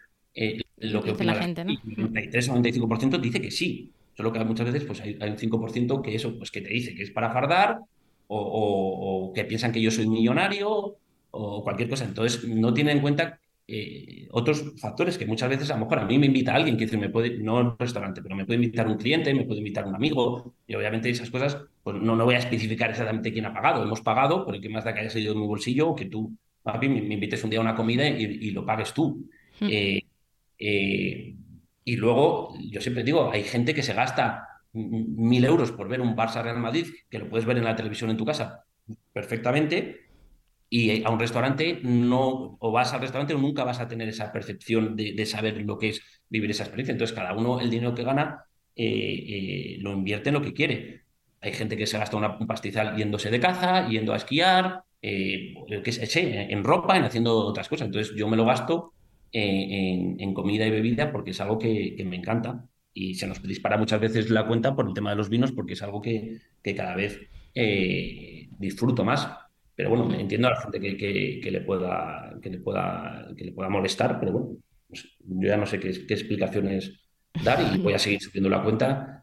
lo que opina la gente, ¿no? El 93 o 95% dice que sí. Solo que muchas veces pues, hay, un 5% que eso, pues que te dice que es para fardar o, que piensan que yo soy millonario o cualquier cosa. Entonces no tienen en cuenta eh, otros factores que muchas veces a lo mejor a mí me invita alguien, que me puede, no un restaurante, pero me puede invitar un cliente, me puede invitar un amigo, y obviamente esas cosas, pues no, no voy a especificar exactamente quién ha pagado. Hemos pagado, por el que más da que haya salido de mi bolsillo, o que tú, papi, me, invites un día a una comida y, lo pagues tú. Hmm. Eh, eh, y luego, yo siempre digo, hay gente que se gasta mil euros por ver un Barça Real Madrid, que lo puedes ver en la televisión en tu casa perfectamente, y a un restaurante no, o vas al restaurante o nunca vas a tener esa percepción de, saber lo que es vivir esa experiencia. Entonces, cada uno el dinero que gana eh, eh, lo invierte en lo que quiere. Hay gente que se gasta un pastizal yéndose de caza, yendo a esquiar, que se, en ropa, en haciendo otras cosas. Entonces, yo me lo gasto en, comida y bebida porque es algo que, me encanta. Y se nos dispara muchas veces la cuenta por el tema de los vinos porque es algo que, cada vez eh, disfruto más. Pero bueno, entiendo a la gente que, le, pueda, que, le, pueda, que le pueda molestar, pero bueno, pues yo ya no sé qué, explicaciones dar y voy a seguir subiendo la cuenta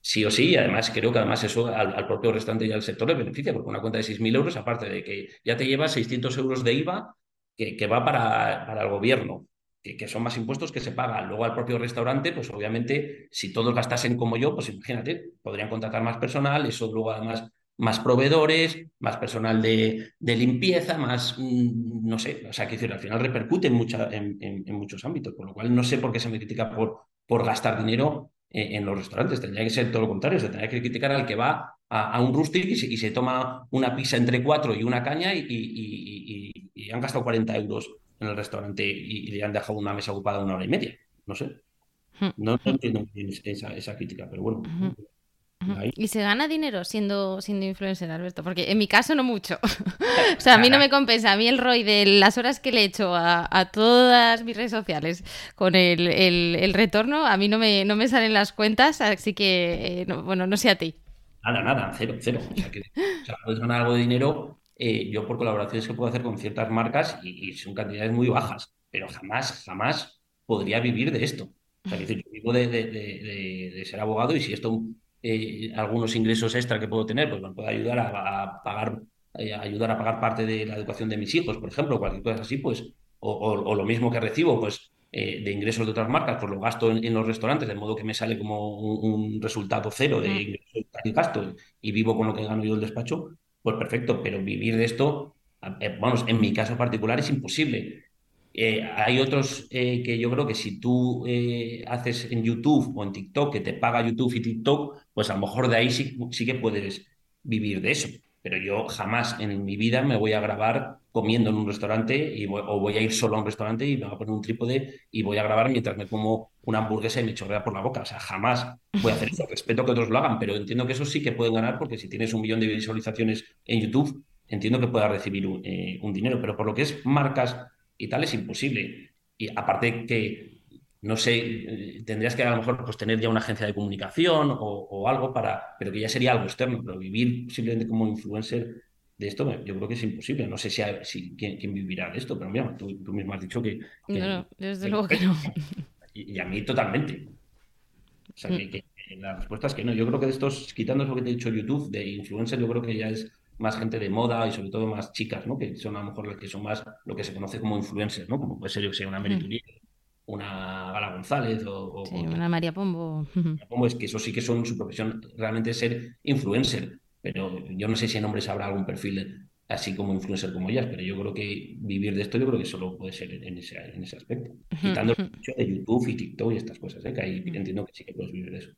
sí o sí, además creo que además eso al, propio restaurante y al sector le beneficia, porque una cuenta de 6.000 euros, aparte de que ya te lleva 600 euros de IVA que, que va para, para el gobierno, que, son más impuestos que se pagan. Luego al propio restaurante, pues obviamente, si todos gastasen como yo, pues imagínate, podrían contratar más personal, eso luego además más proveedores, más personal de, limpieza, más, mm, no sé, o sea, que decir, al final repercute en, en, muchos ámbitos, por lo cual no sé por qué se me critica por, por gastar dinero en, los restaurantes, tendría que ser todo lo contrario, se tendría que criticar al que va a, un rustic y se, y se, toma una pizza entre cuatro y una caña y, y, y han gastado 40 euros en el restaurante y, le han dejado una mesa ocupada una hora y media, no sé. Hmm. No, entiendo esa, esa, crítica, pero bueno. ¿Y se gana dinero siendo, siendo influencer, Alberto? Porque en mi caso no mucho. o sea, a mí no me compensa. A mí el ROI de las horas que le echo a, a todas mis redes sociales con el, el, retorno, a mí no me, no me salen las cuentas, así que, eh, bueno, no sé a ti. Nada, nada, cero, cero. O sea, que, o sea puedes ganar algo de dinero eh, yo por colaboraciones que puedo hacer con ciertas marcas y, son cantidades muy bajas, pero jamás, jamás podría vivir de esto. O sea, decir, yo vivo de, de, de, ser abogado y si esto eh, algunos ingresos extra que puedo tener, pues me puede ayudar a, pagar, eh, ayudar a pagar parte de la educación de mis hijos, por ejemplo, cualquier cosa así, pues, o, o, lo mismo que recibo, pues, eh, de ingresos de otras marcas, pues lo gasto en, los restaurantes, de modo que me sale como un, resultado cero de ingresos y gasto y vivo con lo que gano yo el despacho, pues perfecto, pero vivir de esto, vamos, en mi caso particular es imposible. Eh, hay otros eh, que yo creo que si tú eh, haces en YouTube o en TikTok, que te paga YouTube y TikTok, pues a lo mejor de ahí sí, sí que puedes vivir de eso. Pero yo jamás en mi vida me voy a grabar comiendo en un restaurante y o voy a ir solo a un restaurante y me voy a poner un trípode y voy a grabar mientras me como una hamburguesa y me chorrea por la boca. O sea, jamás voy a hacer eso. Respeto que otros lo hagan, pero entiendo que eso sí que pueden ganar porque si tienes un millón de visualizaciones en YouTube, entiendo que puedas recibir un, un dinero. Pero por lo que es marcas y tal es imposible. Y aparte que, no sé, tendrías que a lo mejor pues, tener ya una agencia de comunicación o, algo para, pero que ya sería algo externo, pero vivir simplemente como influencer de esto, yo creo que es imposible. No sé si, si quién, vivirá de esto, pero mira, tú, mismo has dicho que... no, no, desde luego que no. Y, a mí totalmente. O sea, que, la respuesta es que no. Yo creo que de estos, quitando lo que te he dicho YouTube, de influencer, yo creo que ya es más gente de moda y sobre todo más chicas, ¿no? Que son a lo mejor las que son más lo que se conoce como influencers, ¿no? Como puede ser, yo que sé, una Mary mm. Una Gala González o, una María Pombo. Pombo es que eso sí que son su profesión realmente ser influencer, pero yo no sé si en hombres habrá algún perfil así como influencer como ellas, pero yo creo que vivir de esto yo creo que solo puede ser en ese, en ese aspecto, quitando el mucho de YouTube y TikTok y estas cosas, ¿eh? que ahí entiendo que sí que puedes vivir de eso.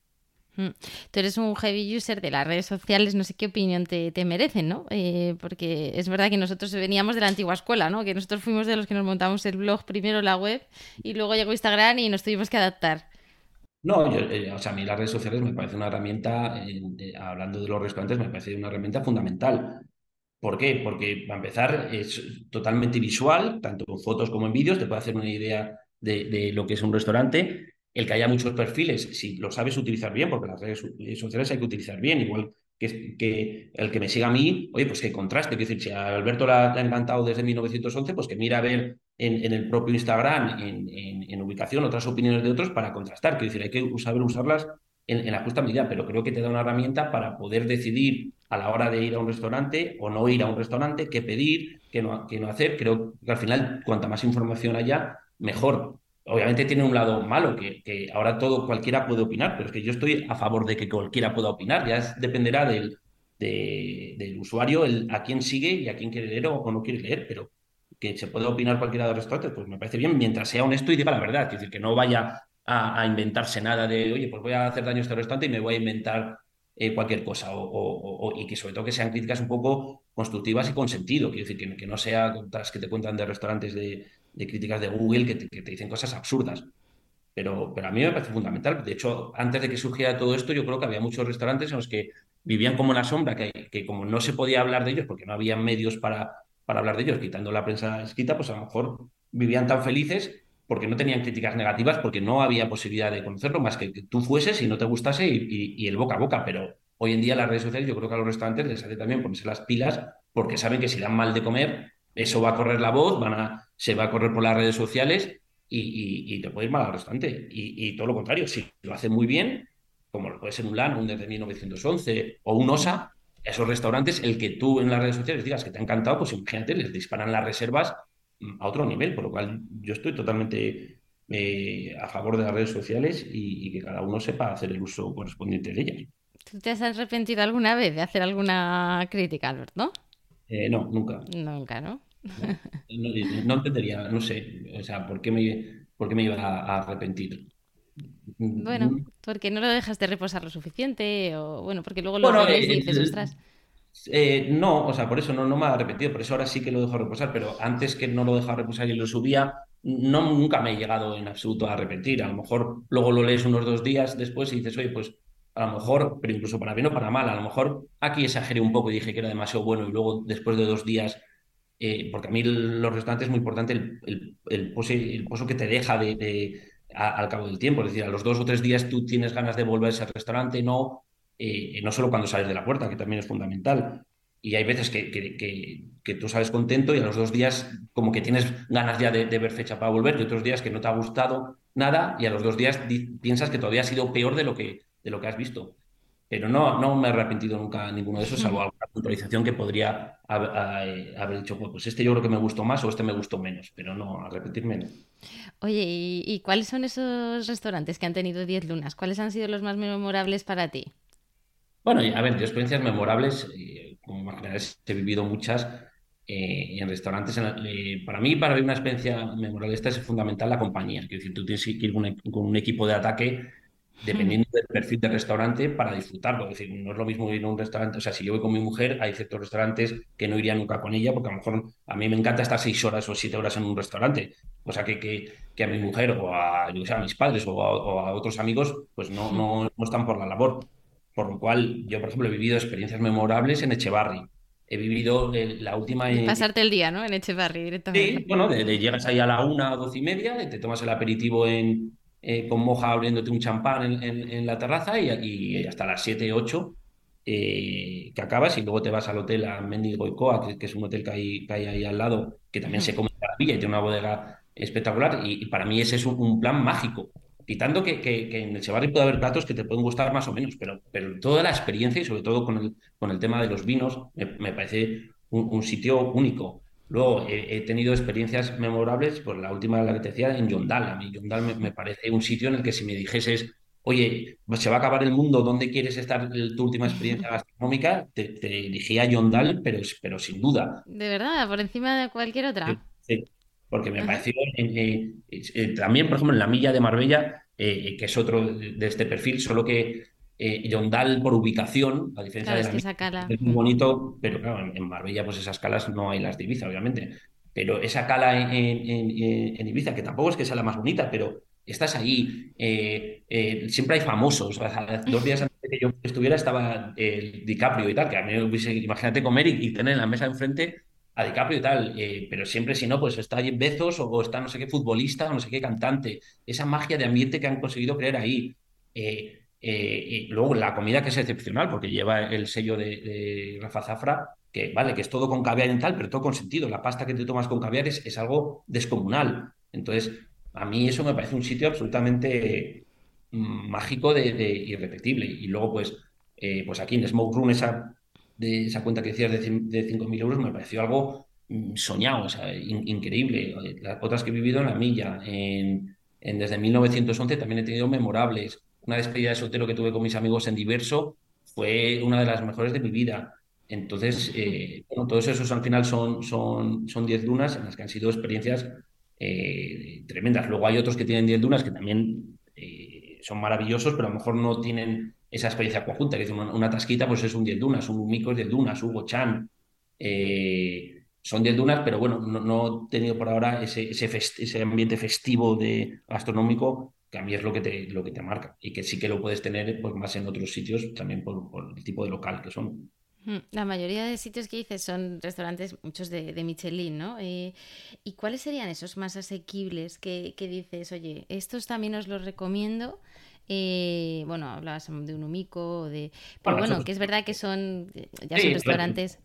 Mm. Tú eres un heavy user de las redes sociales, no sé qué opinión te, merecen, ¿no? Eh, porque es verdad que nosotros veníamos de la antigua escuela, ¿no? Que nosotros fuimos de los que nos montamos el blog, primero la web, y luego llegó Instagram y nos tuvimos que adaptar. No, eh, o sea, a mí las redes sociales me parece una herramienta, hablando de los restaurantes, me parece una herramienta fundamental. ¿Por qué? Porque, para empezar, es totalmente visual, tanto en fotos como en vídeos, te puede hacer una idea de, de lo que es un restaurante el que haya muchos perfiles, si lo sabes utilizar bien, porque las redes sociales hay que utilizar bien, igual que, el que me siga a mí, oye, pues que contraste, es decir, si a Alberto le ha, encantado desde 1911, pues que mira a ver en, el propio Instagram, en, ubicación, otras opiniones de otros para contrastar, quiero decir, hay que saber usarlas en, la justa medida, pero creo que te da una herramienta para poder decidir a la hora de ir a un restaurante o no ir a un restaurante, qué pedir, qué no, qué no hacer. Creo que al final, cuanta más información haya, mejor obviamente tiene un lado malo, que, ahora todo cualquiera puede opinar, pero es que yo estoy a favor de que cualquiera pueda opinar, ya dependerá del, usuario el, a quién sigue y a quién quiere leer o, no quiere leer, pero que se pueda opinar cualquiera de los restaurantes, pues me parece bien, mientras sea honesto y diga la verdad, es decir, que no vaya a, inventarse nada de, oye, pues voy a hacer daño a este restaurante y me voy a inventar eh, cualquier cosa, o, y que sobre todo que sean críticas un poco constructivas y con sentido, quiero decir, que, que no sea las que te cuentan de restaurantes de, de críticas de Google que te, dicen cosas absurdas. Pero, pero a mí me parece fundamental. De hecho, antes de que surgiera todo esto, yo creo que había muchos restaurantes en los que vivían como en la sombra, que, que como no se podía hablar de ellos, porque no había medios para, para hablar de ellos, quitando la prensa escrita, pues a lo mejor vivían tan felices porque no tenían críticas negativas, porque no había posibilidad de conocerlo, más que que tú fueses y no te gustase y, y, el boca a boca. Pero hoy en día las redes sociales, yo creo que a los restaurantes les hace también ponerse las pilas, porque saben que si dan mal de comer, eso va a correr la voz, van a, se va a correr por las redes sociales y, te puede ir mal al restaurante. Y, todo lo contrario, si lo hace muy bien, como lo puede ser un LAN, un desde 1911 o un OSA, esos restaurantes, el que tú en las redes sociales digas que te ha encantado, pues imagínate, les disparan las reservas mm, a otro nivel, por lo cual yo estoy totalmente eh, a favor de las redes sociales y, que cada uno sepa hacer el uso correspondiente de ellas. ¿Tú te has arrepentido alguna vez de hacer alguna crítica, Alberto? Eh, no, nunca. Nunca, ¿no? No, entendería, no sé, o sea, ¿por qué me, por qué me iba a arrepentir? Bueno, mm. porque no lo dejas de reposar lo suficiente, o bueno, porque luego lo ves y dices, ostras. Eh, no, o sea, por eso no, no me ha arrepentido, por eso ahora sí que lo dejo reposar, pero antes que no lo dejaba reposar y lo subía, no, nunca me he llegado en absoluto a arrepentir. A lo mejor luego lo lees unos dos días después y dices, oye, pues a lo mejor, pero incluso para bien o para mal, a lo mejor aquí exageré un poco y dije que era demasiado bueno y luego después de dos días, eh, porque a mí los restaurantes es muy importante el, el, el, que te deja de, al cabo del tiempo, es decir, a los dos o tres días tú tienes ganas de volverse al restaurante, no, eh, no solo cuando sales de la puerta, que también es fundamental. Y hay veces que, que, tú sales contento y a los dos días como que tienes ganas ya de, ver fecha para volver y otros días que no te ha gustado nada y a los dos días piensas que todavía ha sido peor de lo que, de lo que has visto. Pero no, no me he arrepentido nunca ninguno de esos, salvo alguna puntualización que podría haber, haber dicho, pues este yo creo que me gustó más o este me gustó menos, pero no, arrepentirme no. Oye, ¿y, cuáles son esos restaurantes que han tenido 10 lunas? ¿Cuáles han sido los más memorables para ti? Bueno, a ver, de experiencias memorables, eh, como imaginarás, he vivido muchas eh, en restaurantes. Eh, para mí, para vivir una experiencia memorable, esta es fundamental la compañía. Es decir, tú tienes que ir con un equipo de ataque dependiendo del perfil del restaurante para disfrutarlo. Es decir, no es lo mismo ir a un restaurante, o sea, si yo voy con mi mujer, hay ciertos restaurantes que no iría nunca con ella, porque a lo mejor a mí me encanta estar seis horas o siete horas en un restaurante, o sea, que, que, que a mi mujer o a, yo a mis padres o a, otros amigos, pues no, no, no, están por la labor. Por lo cual, yo, por ejemplo, he vivido experiencias memorables en Echevarri. He vivido la última... Pasarte el día, ¿no? En Echevarri directamente. Sí, bueno, de, llegas ahí a la una o doce y media, te tomas el aperitivo en, eh, con moja abriéndote un champán en, la terraza y, hasta las 7, 8 eh, que acabas y luego te vas al hotel a Mendigoicoa, que, que es un hotel que hay, que hay ahí al lado, que también se come maravilla y tiene una bodega espectacular y, para mí ese es un, plan mágico. Quitando que, que, en el Chevarri puede haber platos que te pueden gustar más o menos, pero, pero toda la experiencia y sobre todo con el, con el tema de los vinos me, parece un sitio único. Luego he, tenido experiencias memorables, pues la última la que te decía, en Yondal. A mí Yondal me, parece un sitio en el que si me dijeses, oye, pues se va a acabar el mundo, ¿dónde quieres estar tu última experiencia gastronómica? Te, te dirigía a Yondal, pero, pero sin duda. De verdad, por encima de cualquier otra. Sí, porque me pareció eh, eh, también, por ejemplo, en la milla de Marbella, eh, que es otro de este perfil, solo que eh, Yondal por ubicación, a diferencia de la es, muy bonito, pero claro, en, Marbella pues esas calas no hay las de Ibiza, obviamente. Pero esa cala en, Ibiza, que tampoco es que sea la más bonita, pero estás ahí, eh, eh, siempre hay famosos. dos días antes de que yo estuviera estaba el DiCaprio y tal, que a mí me hubiese, imagínate comer y, tener en la mesa enfrente a DiCaprio y tal, pero siempre si no, pues está ahí Bezos o está no sé qué futbolista o no sé qué cantante. Esa magia de ambiente que han conseguido crear ahí. Eh, y luego la comida que es excepcional, porque lleva el sello de, Rafa Zafra, que vale, que es todo con caviar y tal, pero todo con sentido. La pasta que te tomas con caviar es, algo descomunal. Entonces, a mí eso me parece un sitio absolutamente mm, mágico de, irrepetible. Y luego, pues, eh, pues aquí en Smoke Room, esa, de, esa cuenta que decías de, de 5.000 euros, me pareció algo mm, soñado, o sea, increíble. Las otras que he vivido en la milla, en, en, desde 1911 también he tenido memorables una despedida de soltero que tuve con mis amigos en Diverso fue una de las mejores de mi vida. Entonces, eh, bueno, todos esos al final son, son, son 10 dunas en las que han sido experiencias eh, tremendas. Luego hay otros que tienen 10 dunas que también eh, son maravillosos, pero a lo mejor no tienen esa experiencia conjunta, que es una, tasquita, pues es un 10 dunas, un mico es 10 dunas, Hugo Chan. son 10 dunas, pero bueno, no, he tenido por ahora ese, ese, ese ambiente festivo de gastronómico que a mí es lo que te, lo que te marca y que sí que lo puedes tener pues, más en otros sitios también por, el tipo de local que son. La mayoría de sitios que dices son restaurantes, muchos de, Michelin, ¿no? Eh, ¿Y cuáles serían esos más asequibles que, dices, oye, estos también os los recomiendo? Eh, bueno, hablabas de un humico, de... pero bueno, que es verdad que son, ya son restaurantes.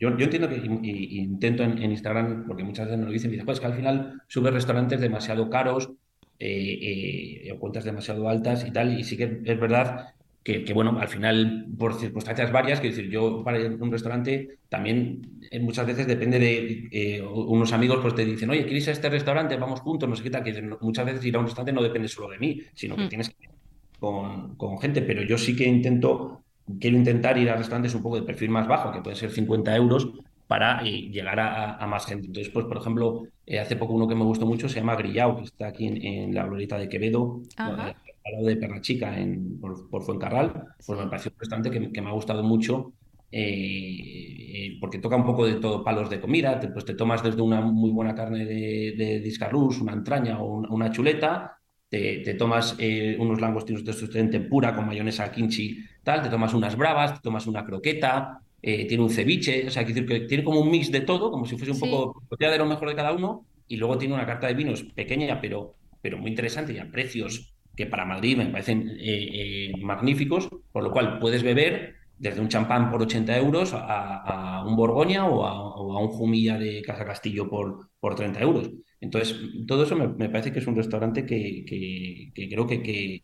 Yo, entiendo que intento en, Instagram, porque muchas veces me lo dicen, me dicen, pues que al final subes restaurantes demasiado caros eh, o cuentas demasiado altas y tal. Y sí que es verdad que, bueno, al final, por circunstancias varias, que decir, yo para ir a un restaurante también muchas veces depende de unos amigos, pues te dicen, oye, ¿quieres ir a este restaurante? Vamos juntos, no sé qué tal. Que muchas veces ir a un restaurante no depende solo de mí, sino que mm. tienes que ir con, con gente. Pero yo sí que intento quiero intentar ir a restaurantes un poco de perfil más bajo, que puede ser 50 euros, para eh, llegar a, más gente. Entonces, pues, por ejemplo, eh, hace poco uno que me gustó mucho se llama Grillao, que está aquí en, la glorieta de Quevedo, al lado de Perra Chica, en, por, Fuencarral. Pues me pareció un restaurante que, me ha gustado mucho. Eh, porque toca un poco de todo, palos de comida, te, pues te tomas desde una muy buena carne de, de discarrús, una entraña o una chuleta, te, tomas unos langostinos de tempura con mayonesa kimchi, tal, te tomas unas bravas, te tomas una croqueta, eh, tiene un ceviche, o sea, que tiene como un mix de todo, como si fuese un poco de lo mejor de cada uno, y luego tiene una carta de vinos pequeña, pero, pero muy interesante y a precios que para Madrid me parecen eh, eh, magníficos, por lo cual puedes beber desde un champán por 80 euros a, un Borgoña o a, un Jumilla de Casa Castillo por, por 30 euros. Entonces, todo eso me, parece que es un restaurante que, que, creo que,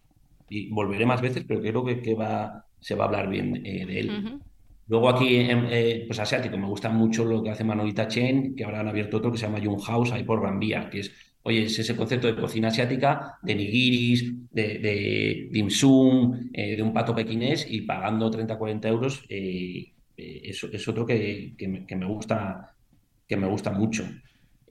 volveré más veces, pero creo que, va, se va a hablar bien de él. Luego aquí, eh, pues asiático, me gusta mucho lo que hace Manolita Chen, que ahora han abierto otro que se llama Young House, ahí por Gran que es, oye, es ese concepto de cocina asiática, de nigiris, de, de dim sum, eh, de un pato pequinés y pagando 30, 40 euros, eh, es, otro que, me, gusta, que me gusta mucho.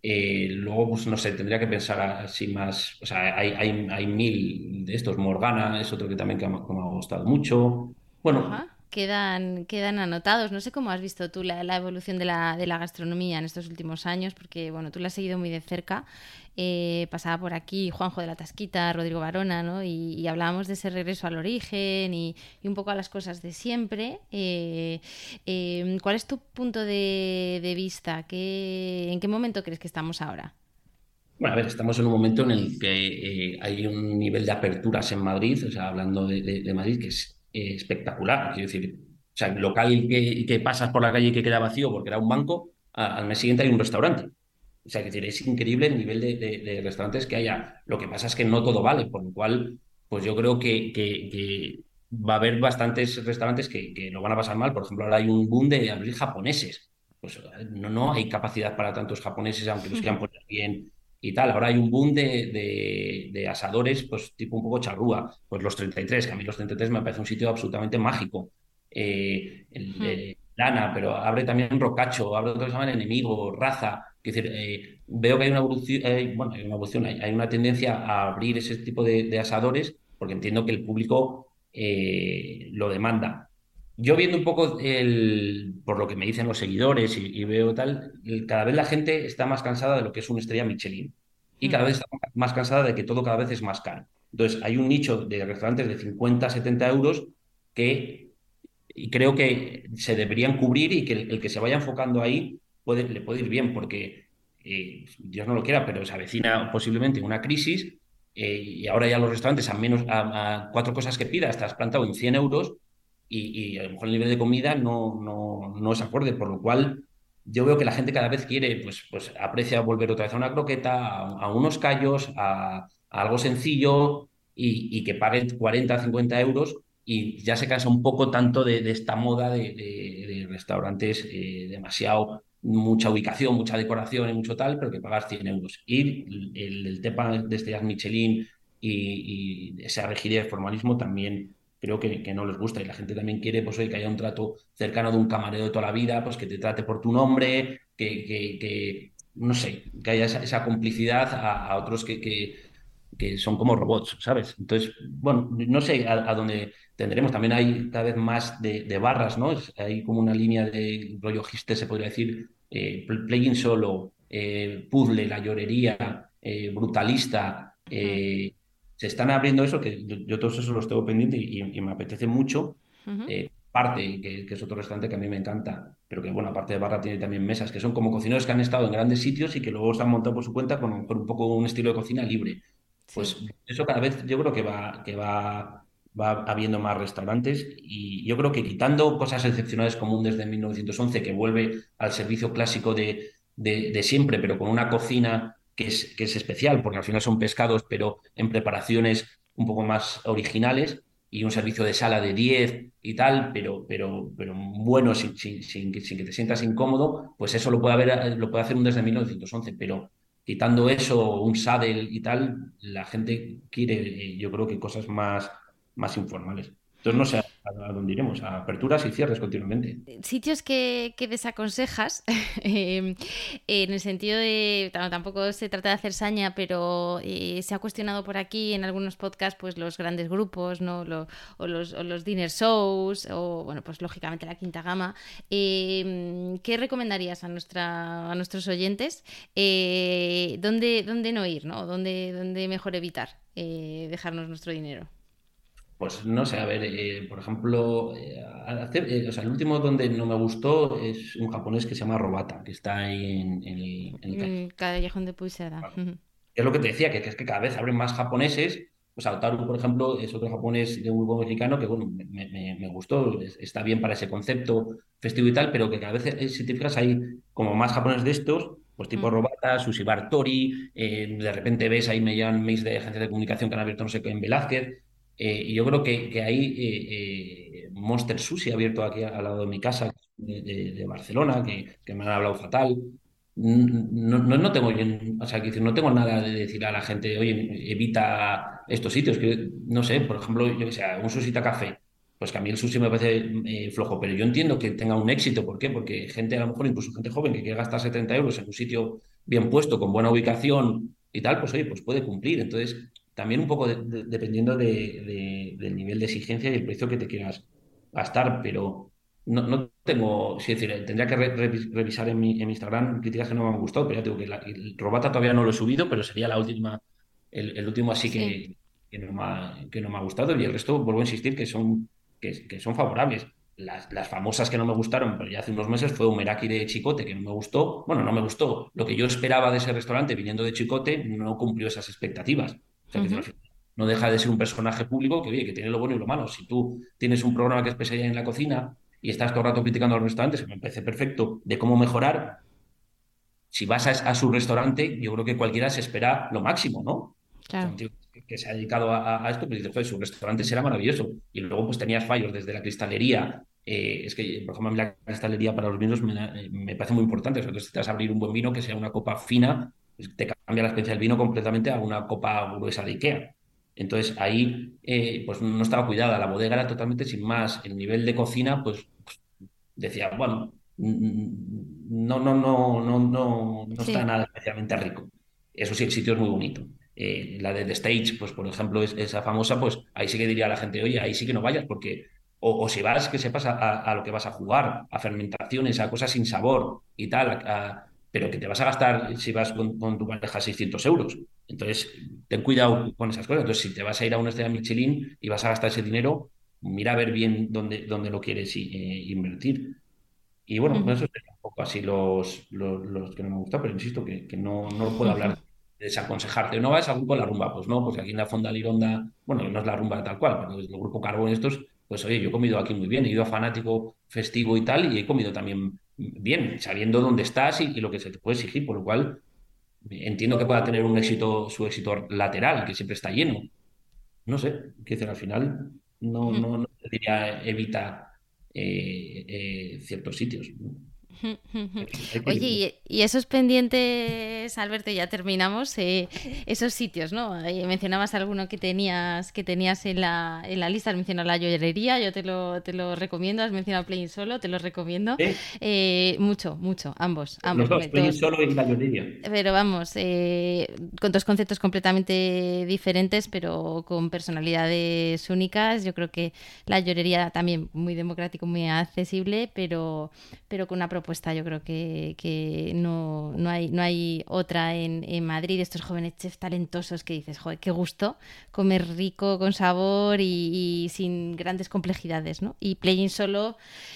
luego, pues no sé, tendría que pensar así más, o sea, hay, hay, mil de estos, Morgana es otro que también que me, ha gustado mucho. Bueno, quedan, quedan anotados. No sé cómo has visto tú la, evolución de la, de la, gastronomía en estos últimos años, porque bueno, tú la has seguido muy de cerca. Eh, pasaba por aquí Juanjo de la Tasquita, Rodrigo Barona, ¿no? Y, hablábamos de ese regreso al origen y, un poco a las cosas de siempre. Eh, eh, ¿Cuál es tu punto de, vista? ¿Qué, ¿En qué momento crees que estamos ahora? Bueno, a ver, estamos en un momento en el que hay un nivel de aperturas en Madrid, o sea, hablando de, de Madrid, que es eh, espectacular. Quiero decir, o sea, el local que, que, pasas por la calle y que queda vacío porque era un banco, al mes siguiente hay un restaurante. O sea, que es increíble el nivel de, restaurantes que haya. Lo que pasa es que no todo vale, por lo cual, pues yo creo que, que, va a haber bastantes restaurantes que, que, lo van a pasar mal. Por ejemplo, ahora hay un boom de abrir japoneses. Pues no, no hay capacidad para tantos japoneses, aunque los quieran poner bien y tal. Ahora hay un boom de, de, asadores, pues tipo un poco charrúa. Pues los 33, que a mí los 33 me parece un sitio absolutamente mágico. Eh, el, lana, pero abre también Rocacho, abre otro que se llaman Enemigo, Raza. Es decir, eh, veo que hay una evolución, bueno, hay una evolución, hay, una tendencia a abrir ese tipo de, asadores, porque entiendo que el público eh, lo demanda. Yo viendo un poco el, por lo que me dicen los seguidores y, veo tal, cada vez la gente está más cansada de lo que es una estrella Michelin y cada vez está más cansada de que todo cada vez es más caro. Entonces, hay un nicho de restaurantes de 50, 70 euros que y creo que se deberían cubrir y que el, que se vaya enfocando ahí puede, le puede ir bien, porque eh, Dios no lo quiera, pero se avecina posiblemente una crisis eh, y ahora ya los restaurantes a menos a, cuatro cosas que pida estás plantado en 100 euros y, a lo mejor el nivel de comida no, no, no es acorde, por lo cual yo veo que la gente cada vez quiere, pues, pues aprecia volver otra vez a una croqueta, a, unos callos, a, algo sencillo y, que paguen 40, 50 euros y ya se cansa un poco tanto de, esta moda de, restaurantes eh, demasiado, mucha ubicación, mucha decoración y mucho tal, pero que pagas 100 euros. Y el, tema de este Michelin y, y esa rigidez, formalismo también creo que, que, no les gusta y la gente también quiere pues, que haya un trato cercano de un camarero de toda la vida, pues que te trate por tu nombre, que, que, no sé, que haya esa, complicidad a, otros que, que, son como robots, ¿sabes? Entonces, bueno, no sé a, dónde tendremos. También hay cada vez más de, barras, ¿no? hay como una línea de rollo giste, se podría decir, eh, playing solo, eh, puzzle, la llorería, eh, brutalista, eh, se están abriendo eso, que yo, todos esos los tengo pendientes y, me apetece mucho. Eh, parte, que, es otro restaurante que a mí me encanta, pero que, bueno, aparte de barra tiene también mesas, que son como cocineros que han estado en grandes sitios y que luego se han montado por su cuenta con, un poco un estilo de cocina libre. Pues eso cada vez yo creo que va, que va, va habiendo más restaurantes y yo creo que quitando cosas excepcionales como un desde 1911 que vuelve al servicio clásico de, de, de siempre, pero con una cocina que es, que es especial, porque al final son pescados, pero en preparaciones un poco más originales y un servicio de sala de 10 y tal, pero, pero, pero bueno, sin, sin, sin, que, te sientas incómodo, pues eso lo puede, haber, lo puede hacer un desde 1911, pero quitando eso, un saddle y tal, la gente quiere, eh, yo creo que cosas más, más informales. Entonces no sé a dónde iremos, a aperturas y cierres continuamente. Sitios que, desaconsejas, em, en el sentido de, tampoco se trata de hacer saña, pero eh, se ha cuestionado por aquí en algunos podcasts pues los grandes grupos, ¿no? o, los, o los dinner shows, o bueno, pues lógicamente la quinta gama. Em, ¿Qué recomendarías a, nuestra, a nuestros oyentes? Eh, ¿dónde, ¿Dónde no ir, ¿no? ¿Dónde, dónde mejor evitar eh, dejarnos nuestro dinero? Pues no sé, a ver, eh, por ejemplo, eh, hacer, eh, o sea, el último donde no me gustó es un japonés que se llama Robata, que está ahí en, en, en mm, Callejón de Puisera. Es lo que te decía, que, que, es que cada vez abren más japoneses. Pues Otaru, por ejemplo, es otro japonés de un mexicano que, bueno, me, me, me, gustó, está bien para ese concepto festivo y tal, pero que cada vez, si te fijas, hay como más japoneses de estos, pues tipo mm. Robata, Sushi Bartori, de repente ves ahí me llaman mails de agencias de comunicación que han abierto, no sé qué, en Velázquez, eh, y yo creo que, que ahí eh, eh, Monster Sushi abierto aquí al lado de mi casa, de, de, Barcelona, que, que, me han hablado fatal. No, no, no tengo, o sea, que no tengo nada de decir a la gente, oye, evita estos sitios. Que, no sé, por ejemplo, yo que sé, un susita café. Pues que a mí el sushi me parece flojo, pero yo entiendo que tenga un éxito. ¿Por qué? Porque gente, a lo mejor incluso gente joven que quiere gastar 70 euros en un sitio bien puesto, con buena ubicación y tal, pues oye, pues puede cumplir. Entonces, también un poco dependiendo de, del nivel de exigencia y el precio que te quieras gastar, pero no, no tengo, es decir, tendría que revisar en mi, en mi, Instagram críticas que no me han gustado, pero ya tengo que la, el Robata todavía no lo he subido, pero sería la última, el, el último así que, que, no me ha, que no me ha gustado y el resto vuelvo a insistir que son, que, que son favorables. Las, las, famosas que no me gustaron, pero ya hace unos meses, fue un Meraki de Chicote, que no me gustó. Bueno, no me gustó. Lo que yo esperaba de ese restaurante viniendo de Chicote no cumplió esas expectativas. O sea, que no deja de ser un personaje público que, que tiene lo bueno y lo malo. Si tú tienes un programa que es especialidad en la cocina y estás todo el rato criticando a los restaurantes, que me parece perfecto, de cómo mejorar, si vas a, su restaurante, yo creo que cualquiera se espera lo máximo, ¿no? Claro. que, se ha dedicado a, esto, pues dices, su restaurante será maravilloso. Y luego pues tenías fallos desde la cristalería. Eh, es que, por ejemplo, a mí la cristalería para los vinos me, me parece muy importante. O sea, entonces, te vas a abrir un buen vino que sea una copa fina, te cambia la experiencia del vino completamente a una copa gruesa de Ikea. Entonces ahí eh, pues no estaba cuidada, la bodega era totalmente sin más, el nivel de cocina pues, pues decía, bueno, no, no, no, no, no, no está nada especialmente rico. Eso sí, el sitio es muy bonito. Eh, la de The Stage, pues por ejemplo, es, esa famosa, pues ahí sí que diría a la gente, oye, ahí sí que no vayas, porque o, si vas, que sepas a, a, lo que vas a jugar, a fermentaciones, a cosas sin sabor y tal, a, pero que te vas a gastar si vas con, tu pareja 600 euros. Entonces, ten cuidado con esas cosas. Entonces, si te vas a ir a una estrella Michelin y vas a gastar ese dinero, mira a ver bien dónde, dónde lo quieres eh, invertir. Y bueno, pues eso sería un poco así los, los, que no me gustan, pero insisto que, que no, no puedo hablar de desaconsejarte. ¿No vas a grupo La Rumba? Pues no, porque aquí en la Fonda Lironda, bueno, no es La Rumba tal cual, pero el grupo Carbón estos, pues oye, yo he comido aquí muy bien, he ido a fanático festivo y tal, y he comido también bien, sabiendo dónde estás y, lo que se te puede exigir, por lo cual entiendo que pueda tener un éxito, su éxito lateral, que siempre está lleno. No sé, qué decir, al final no, no, no diría evita eh, eh, ciertos sitios. Oye, y, esos pendientes, Alberto, ya terminamos, eh, esos sitios, ¿no? mencionabas alguno que tenías que tenías en la, en la lista, has mencionado la joyería, yo te lo, te lo recomiendo, has mencionado Playing Solo, te lo recomiendo. Eh, mucho, mucho, ambos. ambos Los dos, Playing Solo y la joyería. Pero vamos, eh, con dos conceptos completamente diferentes, pero con personalidades únicas. Yo creo que la llorería también muy democrático, muy accesible, pero, pero con una propuesta yo creo que, no, no, hay, no hay otra en, en, Madrid, estos jóvenes chefs talentosos que dices, joder, qué gusto comer rico, con sabor y, sin grandes complejidades, ¿no? Y Playing Solo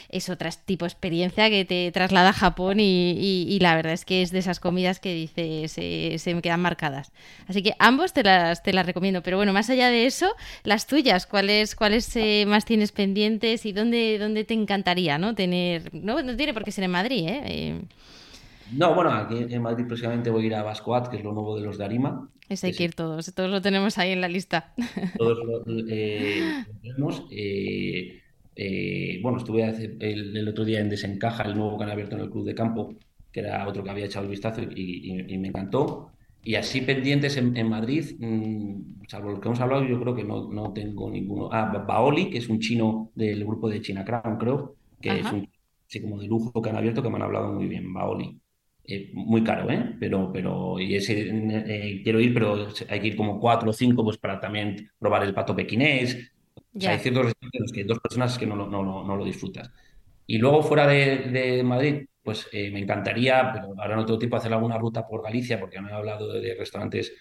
es otro tipo experiencia que te traslada a Japón y, la verdad es que es de esas comidas que dices, se, me quedan marcadas. Así que ambos te las, te las recomiendo, pero bueno, más allá de eso, las tuyas, ¿cuáles, cuáles eh, más tienes pendientes y dónde, dónde te encantaría, ¿no? Tener, no, no tiene por qué ser en Madrid, ¿eh? No, bueno, aquí en Madrid próximamente voy a ir a Bascoat, que es lo nuevo de los de Arima. Ese hay que ir todos, todos lo tenemos ahí en la lista. Todos lo, eh, lo tenemos. Eh, eh, bueno, estuve hace- el, el otro día en Desencaja, el nuevo que han abierto en el Club de Campo, que era otro que había echado el vistazo y, y- y me encantó. Y así pendientes en, en Madrid, mm, salvo los que hemos hablado, yo creo que no, no tengo ninguno. Ah, Ba- Baoli, que es un chino del grupo de China Crown, creo, que es un sí, como de lujo que han abierto, que me han hablado muy bien, Baoli. Eh, muy caro, ¿eh? Pero, pero y ese, eh, quiero ir, pero hay que ir como cuatro o cinco, pues para también probar el pato pequinés. O sea, hay ciertos restaurantes en los que dos personas que no, lo- no, lo- no lo disfrutas. Y luego fuera de, de Madrid, pues eh, me encantaría, pero ahora no tengo tiempo, hacer alguna ruta por Galicia, porque me he hablado de, de restaurantes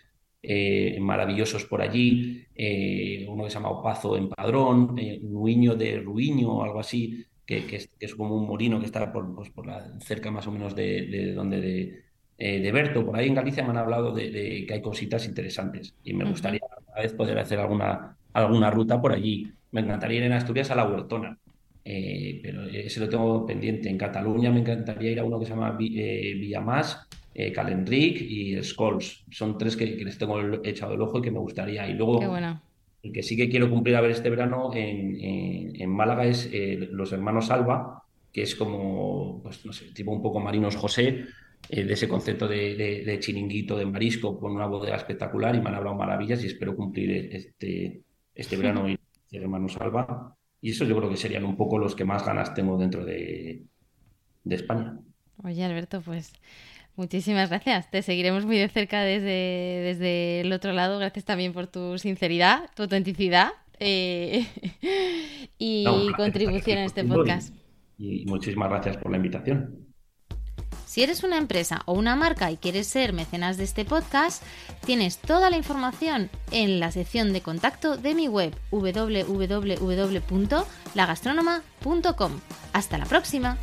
eh, maravillosos por allí. eh, uno que se llama Opazo en Padrón, Nuiño de Ruiño o algo así, que, que es, que es como un molino que está por, pues, por la, cerca más o menos de, de donde de, eh, de Berto. Por ahí en Galicia me han hablado de, de que hay cositas interesantes y me gustaría a vez poder hacer alguna, alguna ruta por allí. Me encantaría ir en Asturias a la Huertona eh, pero ese lo tengo pendiente. En Cataluña me encantaría ir a uno que se llama eh, Villamás, eh, Calenric y Scholes. Son tres que, que les tengo echado el ojo y que me gustaría. Y qué luego, bueno. El que sí que quiero cumplir a ver este verano en, en- en Málaga es eh, Los Hermanos Alba, que es como, pues no sé, tipo un poco Marinos José, eh, de ese concepto de, de- de chiringuito de marisco con una bodega espectacular y me han hablado maravillas y espero cumplir este, este verano ir a Hermanos Alba. Y eso yo creo que serían un poco los que más ganas tengo dentro de, de España. Oye, Alberto, pues muchísimas gracias. Te seguiremos muy de cerca desde, desde el otro lado. Gracias también por tu sinceridad, tu autenticidad eh, No, y placer contribución en este podcast. y, y muchísimas gracias por la invitación. Si eres una empresa o una marca y quieres ser mecenas de este podcast, tienes toda la información en la sección de contacto de mi web www.lagastronoma.com. Hasta la próxima.